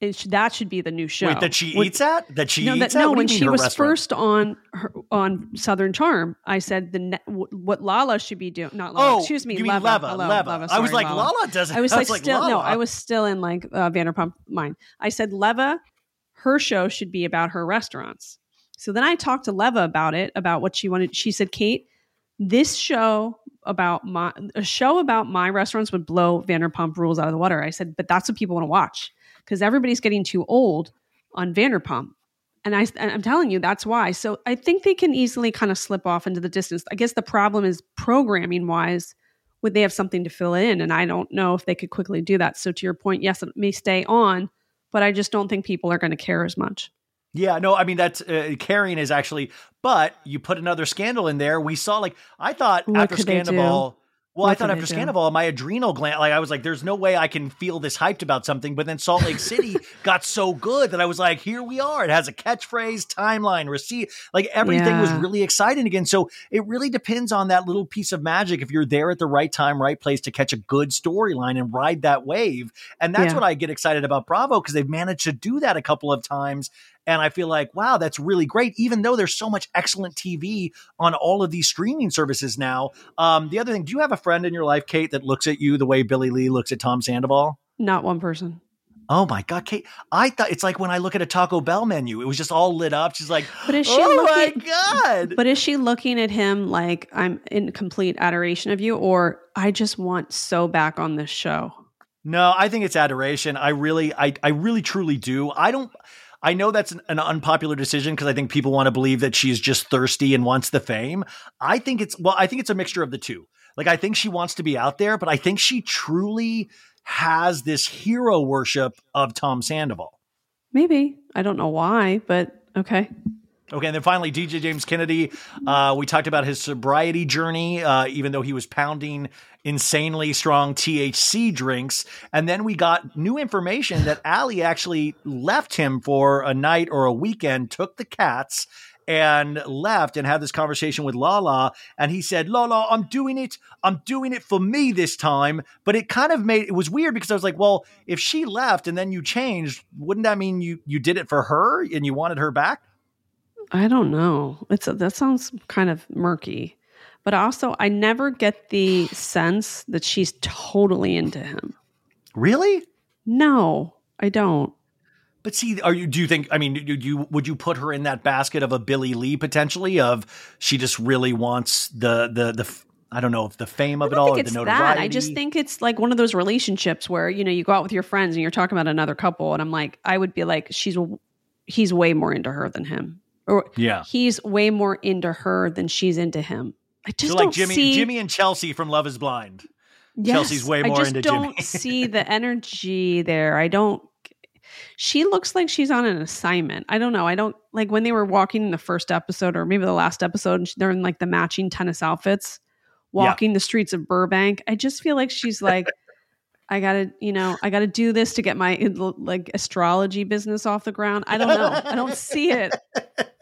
That should be the new show. Wait, that she With- eats at? That she no, eats that, at? no. When she was restaurant? first on her, on Southern Charm, I said the ne- w- what Lala should be doing. Not Lala. Oh, excuse me, you mean Leva. Leva, Hello, Leva. Leva, I was like, Lala does. I was I like, was like, still no, I was still in like uh, Vanderpump mind. I said Leva, her show should be about her restaurants. So then I talked to Leva about it, about what she wanted. She said, Kate, this show about my a show about my restaurants would blow Vanderpump Rules out of the water. I said, but that's what people want to watch because everybody's getting too old on Vanderpump. And I, and I'm telling you, that's why. So I think they can easily kind of slip off into the distance. I guess the problem is programming wise, would they have something to fill in? And I don't know if they could quickly do that. So to your point, yes, it may stay on, but I just don't think people are going to care as much. Yeah, no, I mean that's uh, carrying is actually, but you put another scandal in there. We saw like I thought What after could Well, I thought after? Scandoval, my adrenal gland, like I was like, "There's no way I can feel this hyped about something." But then Salt Lake City got so good that I was like, "Here we are." It has a catchphrase, timeline, receipt, like everything was really exciting again. So it really depends on that little piece of magic. If you're there at the right time, right place to catch a good storyline and ride that wave, and that's Yeah. what I get excited about Bravo because they've managed to do that a couple of times. And I feel like, wow, that's really great, even though there's so much excellent TV on all of these streaming services now. Um, the other thing, do you have a friend in your life, Kate, that looks at you the way Billie Lee looks at Tom Sandoval? Not one person. Oh my God, Kate. I thought it's like when I look at a Taco Bell menu, it was just all lit up. She's like, But is she oh looking- my God. But is she looking at him like I'm in complete adoration of you, or I just want so back on this show? No, I think it's adoration. I really, I, I really truly do. I don't. I know that's an, an unpopular decision because I think people want to believe that she's just thirsty and wants the fame. I think it's well, I think it's a mixture of the two. Like I think she wants to be out there, but I think she truly has this hero worship of Tom Sandoval. Maybe I don't know why, but okay. Okay, and then finally, DJ James Kennedy. Uh, we talked about his sobriety journey, uh, even though he was pounding insanely strong THC drinks. And then we got new information that Ally actually left him for a night or a weekend, took the cats, and left and had this conversation with Lala. And he said, Lala, I'm doing it. I'm doing it for me this time. But it kind of made it was weird because I was like, well, if she left and then you changed, wouldn't that mean you you did it for her and you wanted her back? I don't know. It's a, that sounds kind of murky. But also, I never get the sense that she's totally into him. Really? No, I don't. But see, are you? Do you think? I mean, do you would you put her in that basket of a Billie Lee potentially? Of she just really wants the the the. I don't know if the fame of it all, or the that. notoriety. I just think it's like one of those relationships where you know you go out with your friends and you're talking about another couple, and I'm like, I would be like, she's he's way more into her than him, or Yeah. he's way more into her than she's into him. I just So like don't Jimmy, see Jimmy and Chelsea from Love Is Blind. Yes, Chelsea's way more I just into don't Jimmy. see the energy there. I don't. She looks like she's on an assignment. I don't know. I don't like when they were walking in the first episode or maybe the last episode, and they're in like the matching tennis outfits, walking the streets of Burbank. I just feel like she's like, I gotta, you know, I gotta do this to get my like astrology business off the ground. I don't know. I don't see it.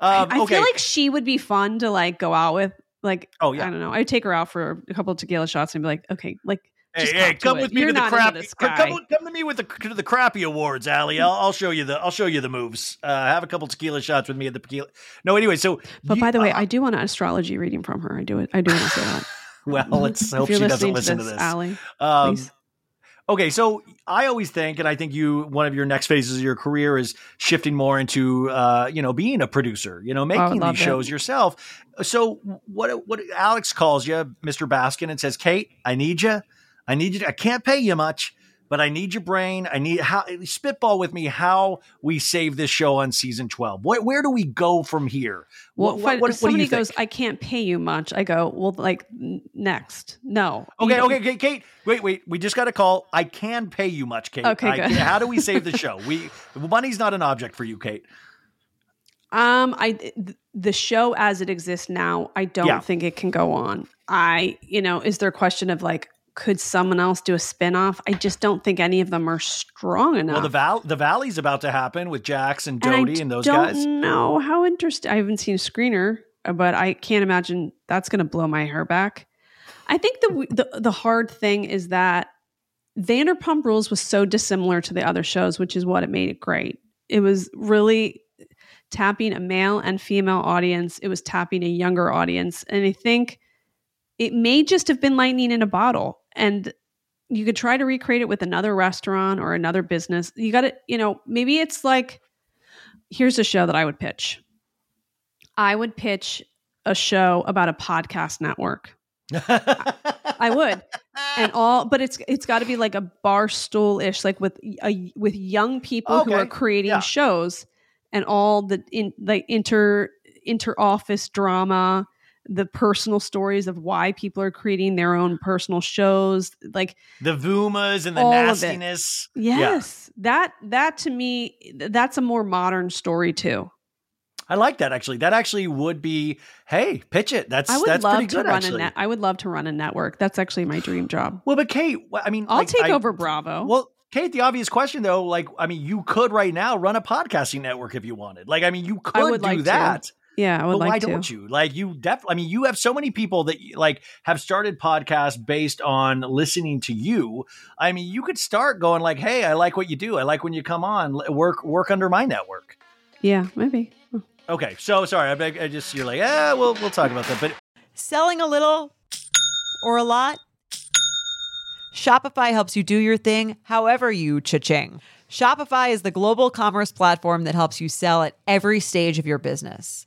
Um, I okay. feel like she would be fun to like go out with. Like, Oh, yeah. I don't know. I'd take her out for a couple of tequila shots and be like, okay, like, Hey, hey, to come it. with me You're to the not into crap. this Come, come to me with the to the crappy awards, Ally. I'll, I'll show you the I'll show you the moves. Uh, have a couple tequila shots with me at the tequila. No, anyway. So, But you- by the way, uh, I do want an astrology reading from her. I do it. I do want to say that. well, let's hope she doesn't listening listen to this, this. Ally, Um, please. Okay, so I always think, and I think you, one of your next phases of your career is shifting more into, uh, you know, being a producer, you know, making love these shows yourself. So what, what Alex calls you, Mr. Baskin, and says, Kate, I need you. I need you. To, I can't pay you much, but I need your brain. I need how spitball with me how we save this show on season 12. Where, where do we go from here? Well, What- if, what- what- if what do you somebody goes? I can't pay you much. I go, well, like next. No. Okay, okay, okay, Kate. Wait, wait. We just got a call. I can pay you much, Kate. Okay, I- how do we save the show? We money's not an object for you, Kate. Um, I th- the show as it exists now, I don't Yeah. think it can go on. I, you know, is there a question of like, could someone else do a spinoff? I just don't think any of them are strong enough. Well, the val the valley's about to happen with Jax and And I Dodie and, those don't guys. know how interesting. I haven't seen a screener, but I can't imagine that's going to blow my hair back. I think the, the the hard thing is that Vanderpump Rules was so dissimilar to the other shows, which is what it made it great. It was really tapping a male and female audience. It was tapping a younger audience, and I think it may just have been lightning in a bottle. And you could try to recreate it with another restaurant or another business. You got to, you know, maybe it's like here's a show that I would pitch. I would pitch a show about a podcast network. I would. And all but it's it's got to be like a bar stool ish like with a, with young people who are creating Yeah. shows and all the in like inter inter office drama the personal stories of why people are creating their own personal shows like the Vumas and the All of it. nastiness. yes that that to me that's a more modern story too I like that actually. That actually would be hey, pitch it. That's I would that's love pretty to good run actually. a net. I would love to run a network. That's actually my dream job. well, but Kate, I mean, I'll like, take I- over Bravo. Well, Kate, the obvious question though, like, I mean, you could right now run a podcasting network if you wanted. Like, I mean, you could would do like to. That. yeah, I would but like why to. don't you? Like you definitely. I mean, you have so many people that like have started podcasts based on listening to you. I mean, you could start going like, "Hey, I like what you do. I like when you come on. Work work under my network." Yeah, maybe. Hmm. Okay, so sorry. I, beg, I just you're like, yeah, we'll we'll talk about that. But Selling a little or a lot? Shopify helps you do your thing however you cha-ching. Shopify is the global commerce platform that helps you sell at every stage of your business.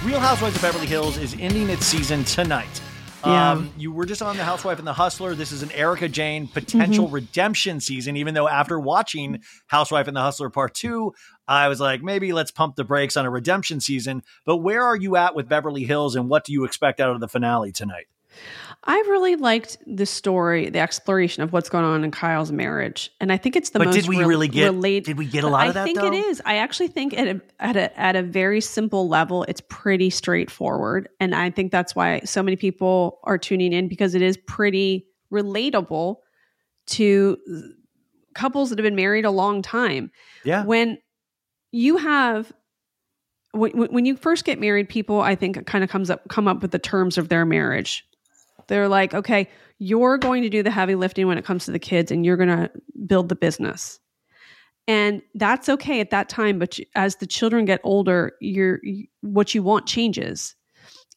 Real Housewives of Beverly Hills is ending its season tonight. Yeah. Um, you were just on The Housewife and the Hustler. This is an Erika Jayne potential Mm-hmm. redemption season, even though after watching Housewife and the Hustler Part 2, I was like, maybe let's pump the brakes on a redemption season. But where are you at with Beverly Hills and what do you expect out of the finale tonight? I really liked the story, the exploration of what's going on in Kyle's marriage, and I think it's the But most. did we rel- really get- relate- did we get a lot of that? I think though? it is. I actually think at a, at a at a very simple level, it's pretty straightforward, and I think that's why so many people are tuning in because it is pretty relatable to couples that have been married a long time Yeah. when you have when, when when you first get married people i think kind of comes up come up with the terms of their marriage they're like okay you're going to do the heavy lifting when it comes to the kids and you're going to build the business. And that's okay at that time but as the children get older you're you, what you want changes.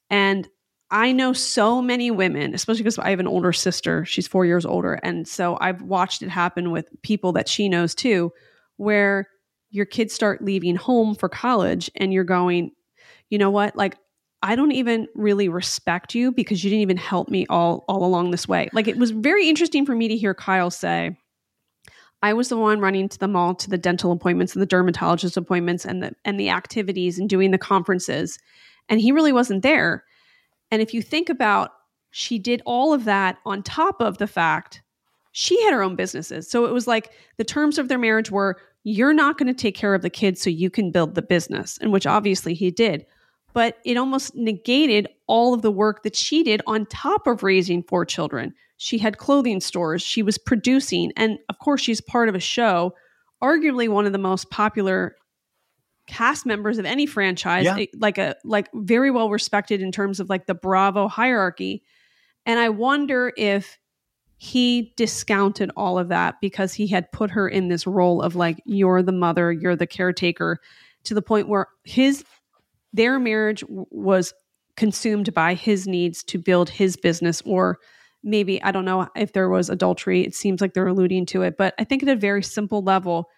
And i know so many women especially because i have an older sister she's four years older and so i've watched it happen with people that she knows too where your kids start leaving home for college and you're going you know what? Like i don't even really respect you because you didn't even help me all all along this way like it was very interesting for me to hear kyle say I was the one running to the mall to the dental appointments and the dermatologist appointments and the and the activities and doing the conferences. And he really wasn't there. And if you think about she did all of that on top of the fact she had her own businesses. So it was like the terms of their marriage were you're not going to take care of the kids so you can build the business, and which obviously he did. But it almost negated all of the work that she did on top of raising four children. She had clothing stores, she was producing, and of course, she's part of a show, arguably one of the most popular cast members of any franchise, Yeah. eh, like a like very well respected in terms of like the Bravo hierarchy. And I wonder if he discounted all of that because he had put her in this role of like you're the mother, you're the caretaker to the point where his their marriage w- was consumed by his needs to build his business or maybe I don't know if there was adultery. It seems like they're alluding to it, but I think at a very simple level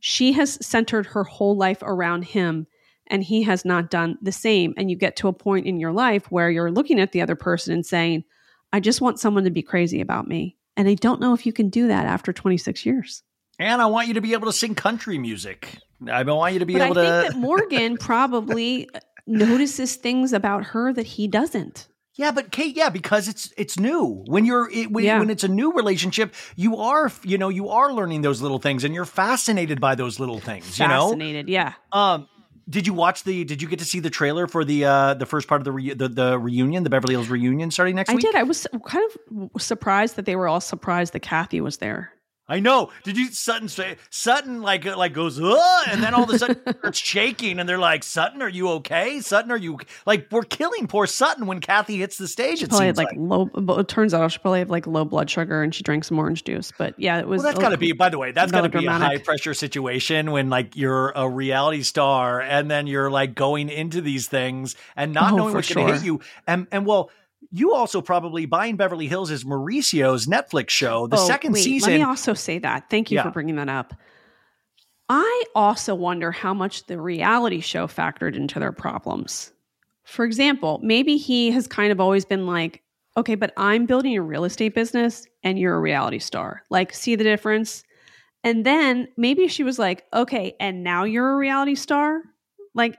she has centered her whole life around him and he has not done the same and you get to a point in your life where you're looking at the other person and saying I just want someone to be crazy about me. And I don't know if you can do that after 26 years. And I want you to be able to sing country music. I want you to be but I able think to. that Morgan probably notices things about her that he doesn't. Yeah, but Kate, yeah, because it's it's new. When you're it, when, Yeah. when it's a new relationship, you are you know you are learning those little things, and you're fascinated by those little things. You know, Fascinated, yeah. um, did you watch the? Did you get to see the trailer for the uh the first part of the re, the, the reunion, the Beverly Hills reunion starting next I week? I did. I was kind of surprised that they were all surprised that Kathy was there. I know. Did you Sutton say Sutton like uh, like goes Ugh, and then all of a sudden it's shaking and they're like Sutton, are you okay? Sutton, are you like we're killing poor Sutton when Kathy hits the stage? She It probably had like, like. low. But it turns out she probably had like low blood sugar and she drank some orange juice. But yeah, it was. Well, that's got to be. By the way, that's got to be a high pressure situation when like you're a reality star and then you're like going into these things and not Oh, knowing what's going to hit you. And and well, you also probably buying Beverly Hills is Mauricio's Netflix show. The Oh, second wait, season. Let me also say that. Thank you Yeah. for bringing that up. I also wonder how much the reality show factored into their problems. For example, maybe he has kind of always been like, okay, but I'm building a real estate business and you're a reality star. Like, see the difference? And then maybe she was like, okay, and now you're a reality star? Like,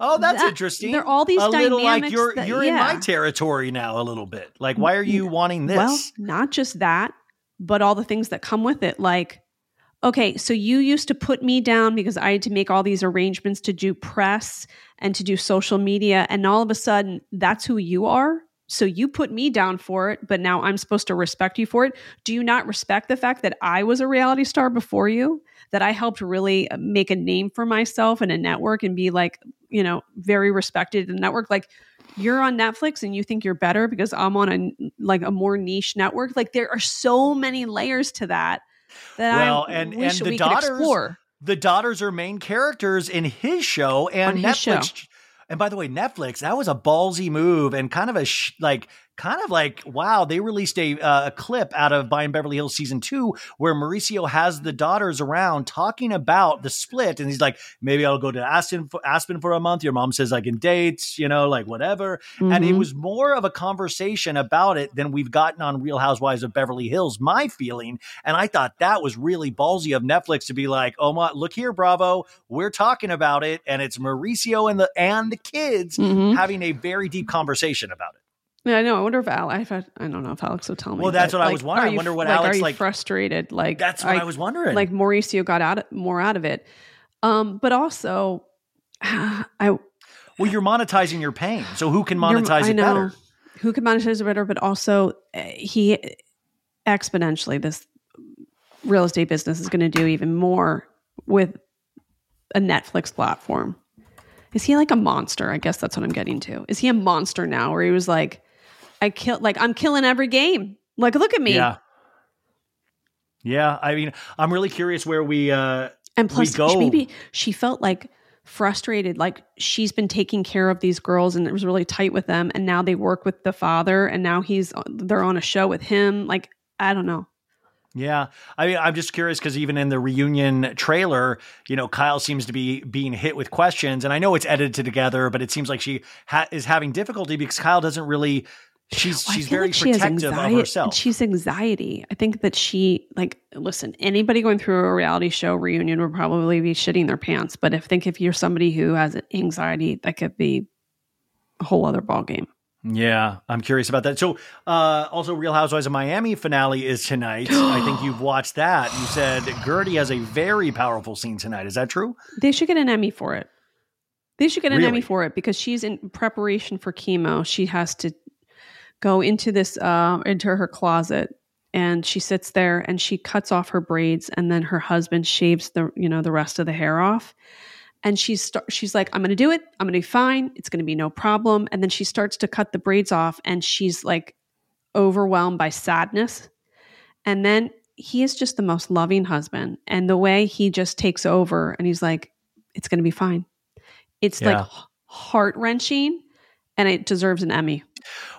oh, that's that- interesting. there are all these a little like you're that- you're in my territory now a little bit. Like, why are you wanting this? Well, not just that, but all the things that come with it. Like, okay, so you used to put me down because I had to make all these arrangements to do press and to do social media. And all of a sudden, that's who you are. So you put me down for it, but now I'm supposed to respect you for it. Do you not respect the fact that I was a reality star before you? That I helped really uh, make a name for myself in a network and be like, you know, very respected in the network. Like, you're on Netflix and you think you're better because I'm on a like a more niche network. Like there are so many layers to that that Well, I and- wish and the we daughters- could explore. the daughters are main characters in his show and On Netflix. And by the way, Netflix, that was a ballsy move and kind of a sh- like kind of like, wow, they released a, uh, a clip out of Buying Beverly Hills season two where Mauricio has the daughters around talking about the split. And he's like, maybe I'll go to Aspen for, Aspen for a month. Your mom says I can date, you know, like whatever. Mm-hmm. And it was more of a conversation about it than we've gotten on Real Housewives of Beverly Hills, my feeling. And I thought that was really ballsy of Netflix to be like, oh my, look here, Bravo, we're talking about it. And it's Mauricio and the, and the kids mm-hmm. having a very deep conversation about it. Yeah, I know. I wonder if Al. I, I don't know if Alex would tell me. Well, that's what like, I was wondering. I wonder what like, Alex are you like. Frustrated, like that's what I, I, was wondering. Like Mauricio got out more out of it, um, but also, I. Well, you're monetizing your pain, so who can monetize it better? Who can monetize it better? But also, uh, he exponentially this real estate business is going to do even more with a Netflix platform. Is he like a monster? I guess that's what I'm getting to. Is he a monster now, where he was like? I kill like I'm killing every game. Like look at me. Yeah. Yeah, I mean, I'm really curious where we uh and plus we go. maybe she felt like frustrated like she's been taking care of these girls and it was really tight with them and now they work with the father and now he's they're on a show with him like I don't know. Yeah, I mean, I'm just curious because even in the reunion trailer, you know, Kyle seems to be being hit with questions, and I know it's edited together, but it seems like she ha- is having difficulty because Kyle doesn't really she's well, she's very like she protective of herself. She's anxiety. I think that she like listen, anybody going through a reality show reunion would probably be shitting their pants. But if think if you're somebody who has anxiety, that could be a whole other ball game. Yeah, I'm curious about that. So, uh, also, Real Housewives of Miami finale is tonight. I think you've watched that. You said Guerdy has a very powerful scene tonight. Is that true? They should get an Emmy for it. They should get an really? Emmy for it because she's in preparation for chemo. She has to go into this uh, into her closet and she sits there and she cuts off her braids and then her husband shaves the you know the rest of the hair off. And she's st- she's like i'm going to do it. I'm going to be fine. It's going to be no problem. And then she starts to cut the braids off and she's like overwhelmed by sadness. And then he is just the most loving husband and the way he just takes over and he's like it's going to be fine. It's yeah. like heart wrenching and it deserves an emmy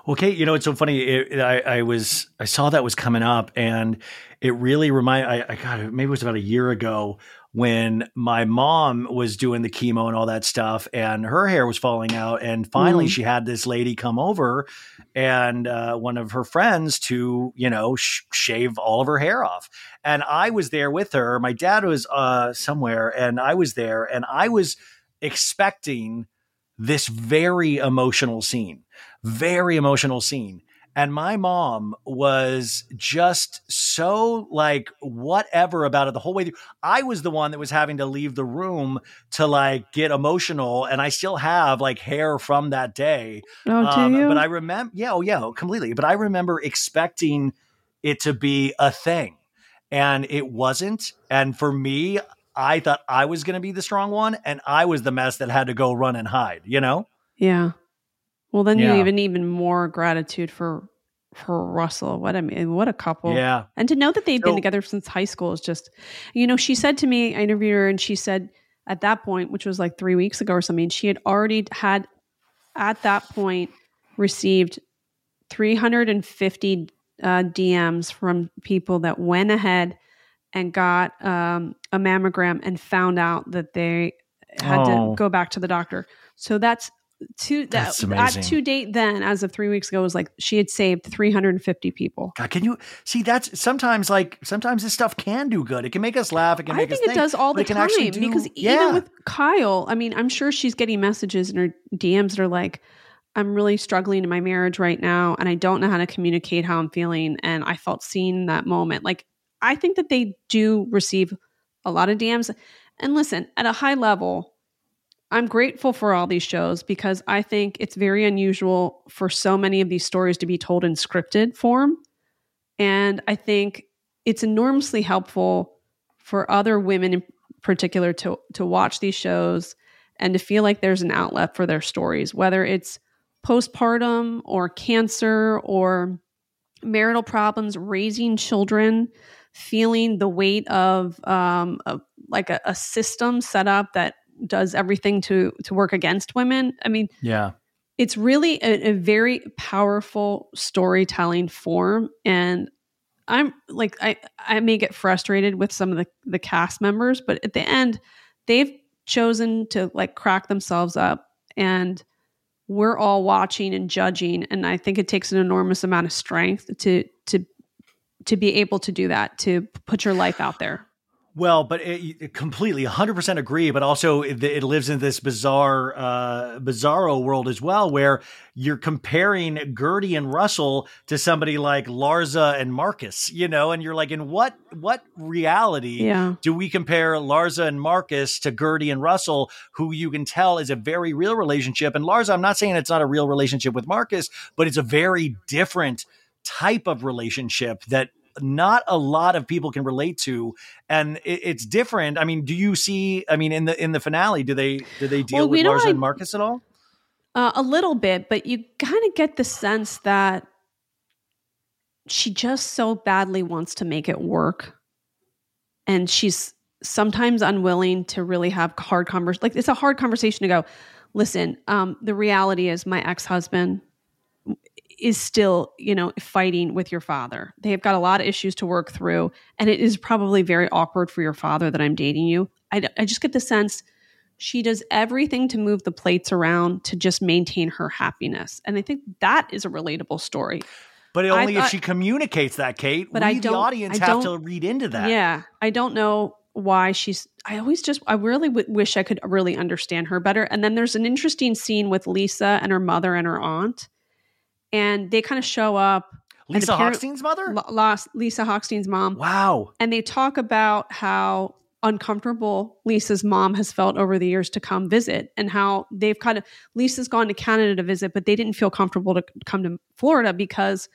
well, Kate, you know it's so funny. It, I, I, was I saw that was coming up, and it really remind. I, I got maybe it was about a year ago when my mom was doing the chemo and all that stuff, and her hair was falling out, and finally mm. she had this lady come over, and uh, one of her friends to you know sh- shave all of her hair off, and I was there with her. My dad was uh, somewhere, and I was there, and I was expecting this very emotional scene very emotional scene. And my mom was just so like whatever about it the whole way through. I was the one that was having to leave the room to like get emotional, and I still have like hair from that day. Oh, um, do you? But I remember, yeah, oh yeah, completely. But I remember expecting it to be a thing, and it wasn't. And for me, I thought I was going to be the strong one, and I was the mess that had to go run and hide. You know? Yeah. Well, then yeah. you even even more gratitude for for Russell. What I mean, what a couple. Yeah. And to know that they've so, been together since high school is just, you know, she said to me, I interviewed her, and she said at that point, which was like three weeks ago or something, she had already had at that point received 350 uh, DMs from people that went ahead and got um, a mammogram and found out that they had oh. to go back to the doctor. So that's to that at to date then as of three weeks ago was like she had saved 350 people. God, can you see that's sometimes like sometimes this stuff can do good. It can make us laugh. It can make I think it think, does all the time do, because yeah. even with Kyle I mean I'm sure she's getting messages in her DMs that are like I'm really struggling in my marriage right now and I don't know how to communicate how I'm feeling. And I felt seen that moment. Like I think that they do receive a lot of DMs and listen at a high level I'm grateful for all these shows because I think it's very unusual for so many of these stories to be told in scripted form. And I think it's enormously helpful for other women in particular to, to watch these shows and to feel like there's an outlet for their stories, whether it's postpartum or cancer or marital problems, raising children, feeling the weight of, um, of like a, a system set up that does everything to to work against women. I mean, yeah, it's really a, a very powerful storytelling form. And i'm like i i may get frustrated with some of the the cast members but at the end they've chosen to like crack themselves up. And we're all watching and judging. And i think it takes an enormous amount of strength to to to be able to do that to put your life out there well, but it, it completely 100% agree, but also it, it lives in this bizarre, uh, bizarro world as well, where you're comparing Guerdy and Russell to somebody like Larsa and Marcus, you know, and you're like, in what, what reality yeah. do we compare Larsa and Marcus to Guerdy and Russell, who you can tell is a very real relationship? And Larsa, I'm not saying it's not a real relationship with Marcus, but it's a very different type of relationship that not a lot of people can relate to and it, it's different i mean do you see i mean in the in the finale do they do they deal Well, with you know larsa I- and marcus at all Uh, a little bit, but you kind of get the sense that she just so badly wants to make it work. And she's sometimes unwilling to really have hard conversation. Like it's a hard conversation to go, listen, um, the reality is my ex-husband is still, you know, fighting with your father. They have got a lot of issues to work through. And it is probably very awkward for your father that I'm dating you. I, I just get the sense she does everything to move the plates around to just maintain her happiness. And I think that is a relatable story. but only if she communicates that kate But we I the don't- audience I have to read into that Yeah. I don't know why she's, I always just, I really w- wish I could really understand her better. And then there's an interesting scene with Lisa and her mother and her aunt. And they kind of show up. lisa hochstein's mother Lo- lost Lisa Hochstein's mom. wow and they talk about how uncomfortable Lisa's mom has felt over the years to come visit and how they've kind of Lisa's gone to Canada to visit but they didn't feel comfortable to come to Florida because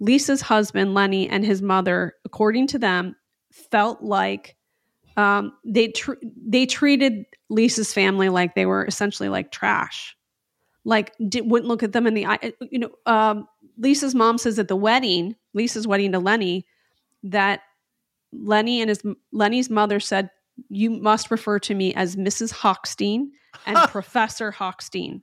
Lisa's husband Lenny and his mother according to them felt like um, they tr- they treated Lisa's family like they were essentially like trash like did, wouldn't look at them in the eye you know um, Lisa's mom says at the wedding Lisa's wedding to Lenny that Lenny and his Lenny's mother said, "You must refer to me as Mrs. Hochstein and Professor Hochstein."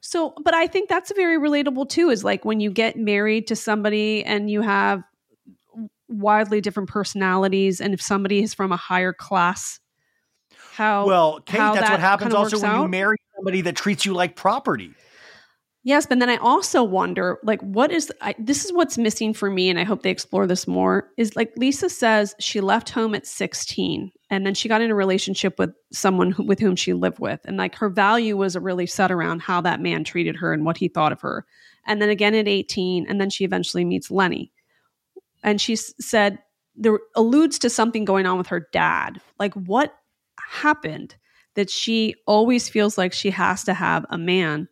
So, but I think that's very relatable too. Is like when you get married to somebody and you have wildly different personalities, and if somebody is from a higher class, how well kate how that's that what happens also when you marry somebody that treats you like property Yes, but then I also wonder, like, what is I, this is what's missing for me, and I hope they explore this more. Is like Lisa says she left home at sixteen, and then she got in a relationship with someone who, with whom she lived with, and like her value was really set around how that man treated her and what he thought of her. And then again at eighteen, and then she eventually meets Lenny, and she said there alludes to something going on with her dad. Like, what happened that she always feels like she has to have a man?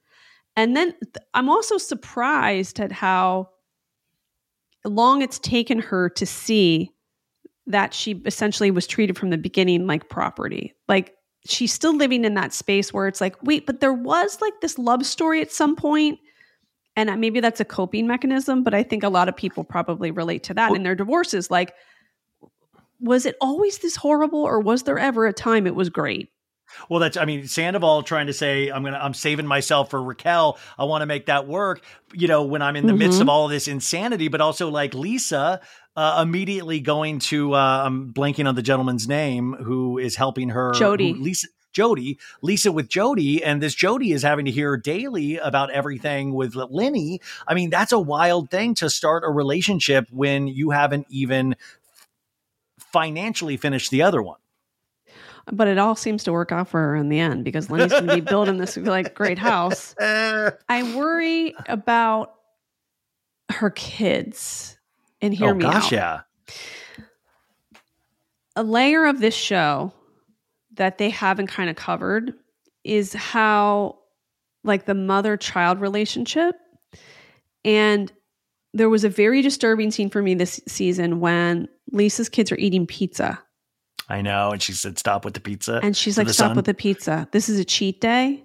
And then th- I'm also surprised at how long it's taken her to see that she essentially was treated from the beginning like property. Like she's still living in that space where it's like, wait, but there was like this love story at some point, And uh, maybe that's a coping mechanism, but I think a lot of people probably relate to that in their divorces. Like, was it always this horrible or was there ever a time it was great? Well, that's I mean Sandoval trying to say I'm gonna I'm saving myself for Raquel. I want to make that work. You know, when I'm in the midst Mhm. of all of this insanity, but also like Lisa uh, immediately going to uh, I'm blanking on the gentleman's name who is helping her. Jody. who- Lisa. Jody, Lisa with Jody, and this Jody is having to hear daily about everything with Lenny. I mean, that's a wild thing to start a relationship when you haven't even financially finish the other one. But it all seems to work out for her in the end because Lenny's going to be building this like great house. I worry about her kids. And hear oh me gosh, out. yeah. a layer of this show that they haven't kind of covered is how like the mother child relationship and there was a very disturbing scene for me this season when Lisa's kids are eating pizza I know. And she said, "Stop with the pizza." and she's like stop with the pizza this is a cheat day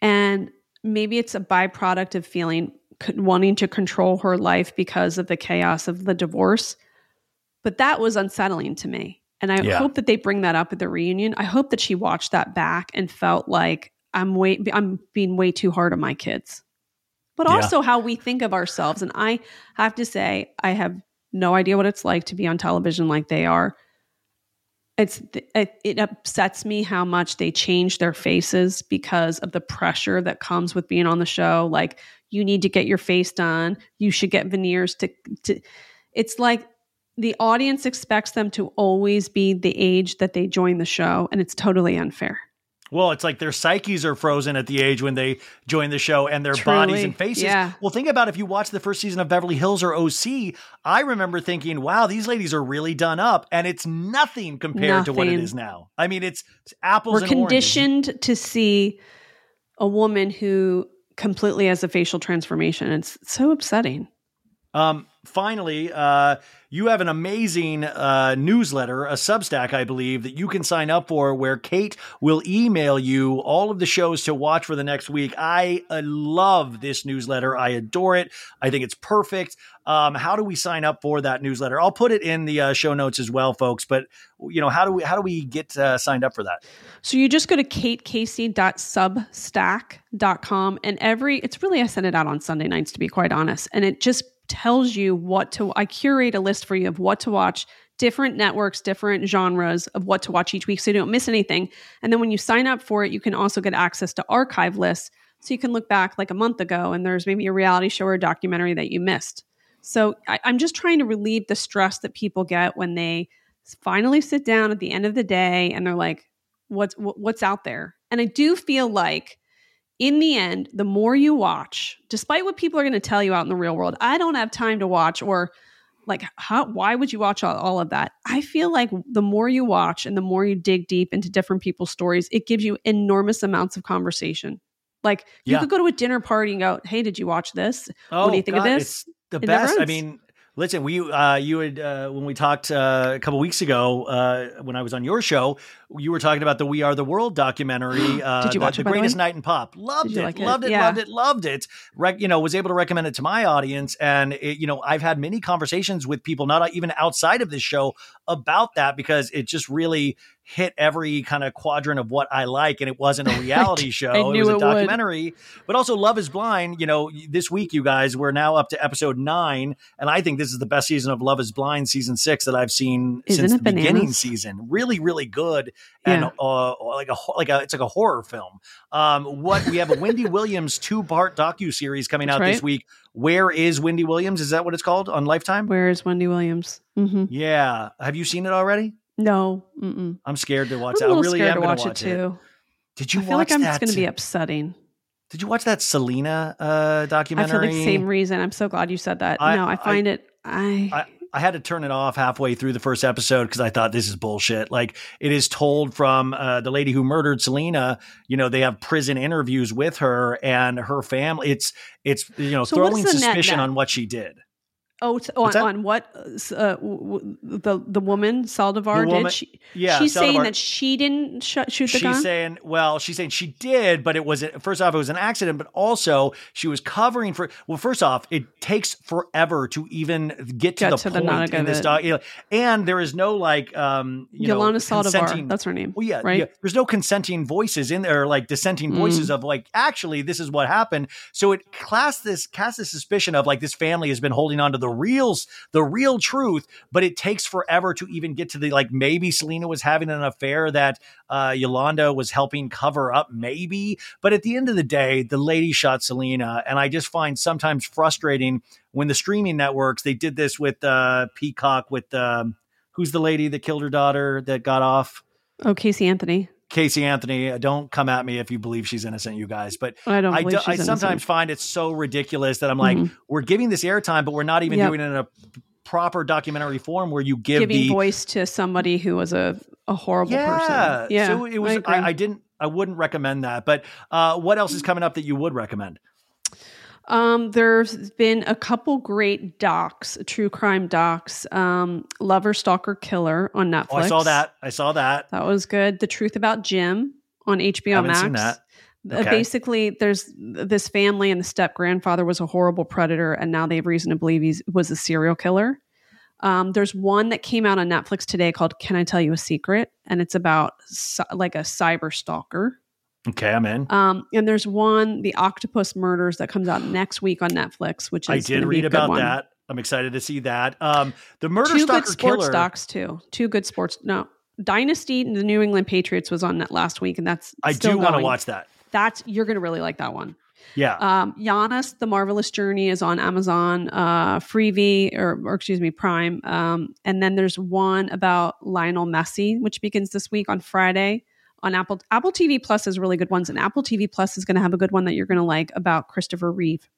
and maybe it's a byproduct of feeling wanting to control her life because of the chaos of the divorce but that was unsettling to me and i Yeah. hope that they bring that up at the reunion i hope that she watched that back and felt like i'm way i'm being way too hard on my kids but Yeah. also how we think of ourselves. And I have to say, I have no idea what it's like to be on television like they are. It's it, it upsets me how much they change their faces because of the pressure that comes with being on the show. Like you need to get your face done. You should get veneers to to. It's like the audience expects them to always be the age that they join the show, and it's totally unfair. Well, it's like their psyches are frozen at the age when they join the show and their Truly, bodies and faces. yeah. Well, think about if you watch the first season of Beverly Hills or OC, I remember thinking, wow, these ladies are really done up. And it's nothing compared to what it is now. I mean, it's, it's apples We're and oranges. conditioned to see a woman who completely has a facial transformation. It's so upsetting. Um, finally, uh, you have an amazing uh, newsletter, a Substack, I believe, that you can sign up for, where Kate will email you all of the shows to watch for the next week. I uh, love this newsletter. I adore it. I think it's perfect. Um, how do we sign up for that newsletter? I'll put it in the uh, show notes as well, folks. But you know, how do we how do we get uh, signed up for that? So you just go to katecasey.substack.com and every it's really I send it out on Sunday nights to be quite honest and it just tells you what to I curate a list for you of what to watch different networks different genres of what to watch each week so you don't miss anything. And then when you sign up for it you can also get access to archive lists so you can look back like a month ago and there's maybe a reality show or a documentary that you missed. So I, I'm just trying to relieve the stress that people get when they finally sit down at the end of the day and they're like what's wh- what's out there? And i do feel like in the end the more you watch despite what people are going to tell you out in the real world i don't have time to watch or like how why would you watch all, all of that? I feel like the more you watch and the more you dig deep into different people's stories it gives you enormous amounts of conversation. Like you Yeah. could go to a dinner party and go hey did you watch this? Oh, what do you think God, of this? It's the It best. I mean, listen, we uh, you had uh, when we talked uh, a couple weeks ago uh, when I was on your show, you were talking about the "We Are the World" documentary. Uh, Did you the- watch the, it, the greatest night in pop? Loved it, like loved it, Yeah. loved it, loved it. You know, was able to recommend it to my audience, and it, you know, I've had many conversations with people, not even outside of this show, about that because it just really hit every kind of quadrant of what I like, and it wasn't a reality show; it was a it would. documentary. But also, Love Is Blind. You know, this week, you guys, we're now up to episode nine, and I think this is the best season of Love Is Blind, season six, that I've seen Isn't since it the beginning season. Really, really good, and Yeah. uh, like a like a it's like a horror film. Um, what we have a Wendy Williams two part docu series coming That's out this week. Where is Wendy Williams? Is that what it's called on Lifetime? where is wendy williams hmm yeah, have you seen it already? no mm-mm. I'm scared to watch it. i'm that. I really scared am to watch, watch it too Did you i feel like i'm just going to be upsetting Did you watch that Selena uh, I documentary? feel like the same reason. I'm so glad you said that. I- no, I I- find it. I, I, had to turn it off halfway through the first episode because I thought this is bullshit. Like it is told from uh, the lady who murdered Selena. You know, they have prison interviews with her and her family. It's it's you know So throwing the net suspicion net? on what she did. Oh, on, on what uh, w- the the woman Saldivar The woman- did. She, yeah, she's saying that she didn't sh- shoot the she's gun. saying, well, she's saying she did, but it was first off, it was an accident, but also she was covering for. Well, first off, it takes forever to even get to Get the to the point in this it. doc, you know, and there is no like, um, you Yolanda know, Saldivar. That's her name. Well, yeah, right. yeah. There's no consenting voices in there, like dissenting Mm. voices of like, actually, this is what happened. So it cast this cast this suspicion of like this family has been holding on to the real the real truth, but it takes forever to even get to the like maybe Selena was having an affair that uh, Yolanda was helping cover up, maybe. But at the end of the day, the lady shot Selena, and I just find sometimes frustrating when the streaming networks they did this with uh, Peacock with um, who's the lady that killed her daughter that got off. Oh, Casey Anthony. Casey Anthony, don't come at me if you believe she's innocent, you guys. But I don't I, do- I sometimes find it so ridiculous that I'm like, Mhm. we're giving this airtime, but we're not even Yep. doing it in a proper documentary form where you give giving the voice to somebody who was a a horrible yeah. person. Yeah. So it was. agree. I, I didn't. I wouldn't recommend that. But uh, what else is coming up that you would recommend? Um, there's been a couple great docs, true crime docs. Um, Lover, Stalker, Killer on Netflix. Oh, I saw that. I saw that. That was good. The Truth About Jim on HBO Haven't Max. seen that. Uh, Okay. Basically, there's this family, and the step grandfather was a horrible predator, and now they have reason to believe he was a serial killer. Um, there's one that came out on Netflix today called "Can I Tell You a Secret?" and it's about like a cyber stalker. Okay, I'm in. Um, and there's one, The Octopus Murders, that comes out next week on Netflix, which is I did read about one. that. I'm excited to see that. Um, the Murder Two Stalker good sports Killer. docs too. Two good sports. No, Dynasty, and the New England Patriots was on that last week, and that's I do want to watch that. That's you're gonna really like that one. Yeah. Um, Giannis, The Marvelous Journey is on Amazon, uh, Freevee, or, or excuse me, Prime. Um, and then there's one about Lionel Messi, which begins this week on Friday on Apple. Apple TV Plus has really good ones, and Apple TV Plus is going to have a good one that you're going to like about Christopher Reeve.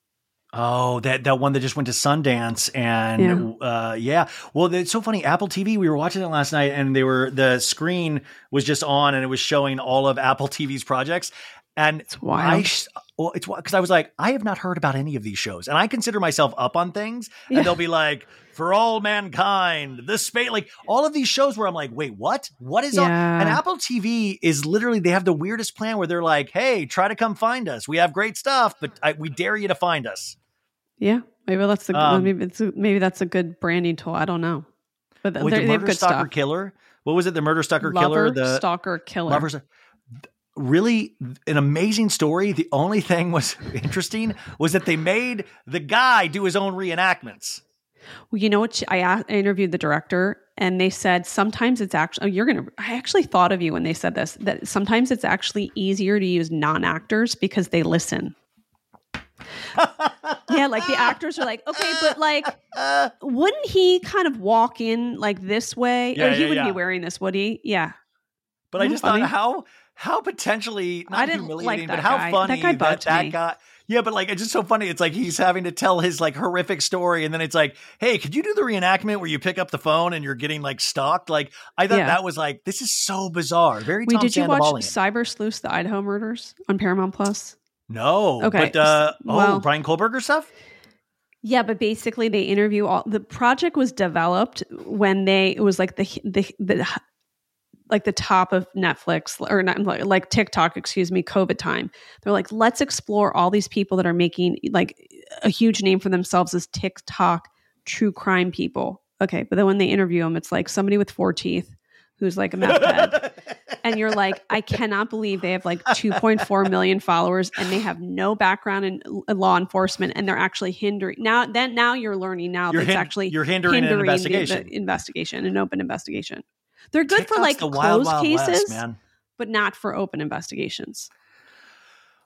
Oh, that that one that just went to Sundance, and yeah. Uh, yeah. Well, it's so funny. Apple TV. We were watching it last night, and they were the screen was just on, and it was showing all of Apple TV's projects. And it's wild. I, well, it's because I was like, I have not heard about any of these shows, and I consider myself up on things. And Yeah. they'll be like, "For All Mankind," the space, like all of these shows where I'm like, "Wait, what? What is on?" And Apple TV is literally they have the weirdest plan where they're like, "Hey, try to come find us. We have great stuff, but I, we dare you to find us." Yeah, maybe that's the Um, maybe it's a, maybe that's a good branding tool. I don't know, but the they have good Stalker stuff. Killer. What was it? The Murder Stalker Lover, Killer. The stalker, killer. Really, an amazing story. The only thing was interesting was that they made the guy do his own reenactments. Well, you know what? I, a- I interviewed the director, and they said sometimes it's actually. Oh, you're gonna. I actually thought of you when they said this. That sometimes it's actually easier to use non actors because they listen. yeah, like the actors are like, okay, but like, wouldn't he kind of walk in like this way? Yeah, or he yeah, wouldn't yeah. be wearing this, would he? Yeah. But I just funny? thought how how potentially not I didn't like humiliating, but that how guy. funny That guy that that guy. Yeah, but like it's just so funny. It's like he's having to tell his like horrific story, and then it's like, hey, could you do the reenactment where you pick up the phone and you're getting like stalked? Like I thought Yeah. that was like this is so bizarre. Very Wait, Tom did you watch Cyber Sleuths: The Idaho Murders on Paramount Plus? no, Okay, but uh, oh, well- Bryan Kohberger stuff. Yeah, but basically they interview all the project was developed when they it was like the the the like the top of Netflix or not like- TikTok, excuse me, COVID time. They're like, let's explore all these people that are making like a huge name for themselves as TikTok true crime people. Okay, but then when they interview them, it's like somebody with four teeth who's like a meth head. and you're like, I cannot believe they have like 2.4 million followers and they have no background in law enforcement and they're actually hindering now. Then now you're learning now You're that's hin- actually you're hindering an the- the investigation, an open investigation. They're good for like the wild, closed wild cases, West, man. but not for open investigations.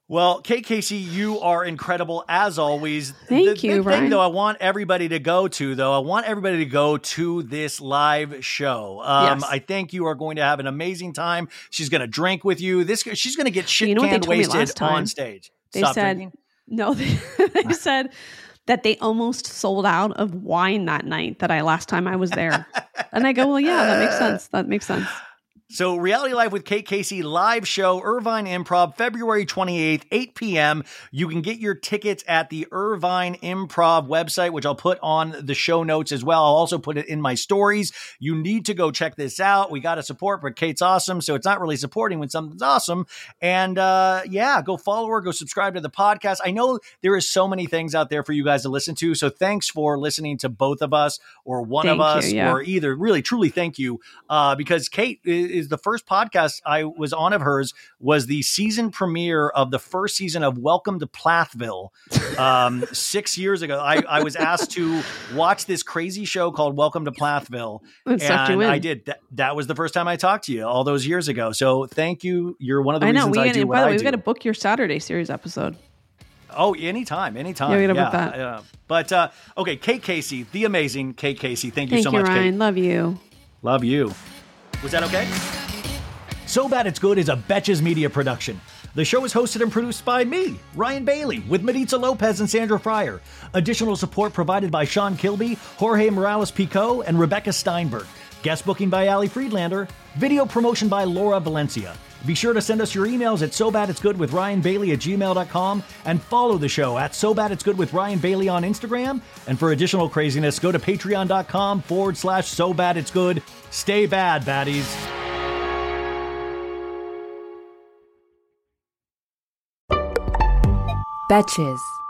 Well, Kate Casey, you are incredible as always. Thank the you, big thing, though, I want everybody to go to, though, I want everybody to go to this live show. Um, Yes. I think you are going to have an amazing time. She's going to drink with you. This she's going to get shit You know canned wasted on stage. They Stop said drinking. no. They, they said that they almost sold out of wine that night. That I last time I was there, and I go, well, yeah, that makes sense. That makes sense. So, Reality Life with Kate Casey live show, Irvine Improv, February 28th, 8 p.m. You can get your tickets at the Irvine Improv website, which I'll put on the show notes as well. I'll also put it in my stories. You need to go check this out. We got to support, but Kate's awesome. So, it's not really supporting when something's awesome. And uh, yeah, go follow her, go subscribe to the podcast. I know there is so many things out there for you guys to listen to. So, thanks for listening to both of us or one of Thank you, us yeah. or either. Really, truly, thank you uh, because Kate i- is the first podcast I was on of hers was the season premiere of the first season of Welcome to Plathville um, six years ago. I, I was asked to watch this crazy show called Welcome to Plathville, It sucked you and. I did. That, that was the first time I talked to you all those years ago. So thank you. You're one of the I know. reasons We I do by the way, we do. got to book your Saturday series episode. Oh, anytime, anytime. Yeah, we gotta book that. yeah. But uh, okay, Kate Casey, the amazing Kate Casey. Thank you Thank so you, much, Ryan. Kate. Love you. Love you. Was that okay? So Bad It's Good is a Betches Media production. The show is hosted and produced by me, Ryan Bailey, with Maritza Lopez and Sandra Fryer. Additional support provided by Sean Kilby, Jorge Morales Pico, and Rebecca Steinberg. Guest booking by Ali Friedlander. Video promotion by Laura Valencia. Be sure to send us your emails at so bad it's good with Ryan Bailey at gmail.com and follow the show at so bad it's good with Ryan Bailey on Instagram. And for additional craziness, go to patreon.com forward slash so bad it's good. Stay bad, baddies. Betches.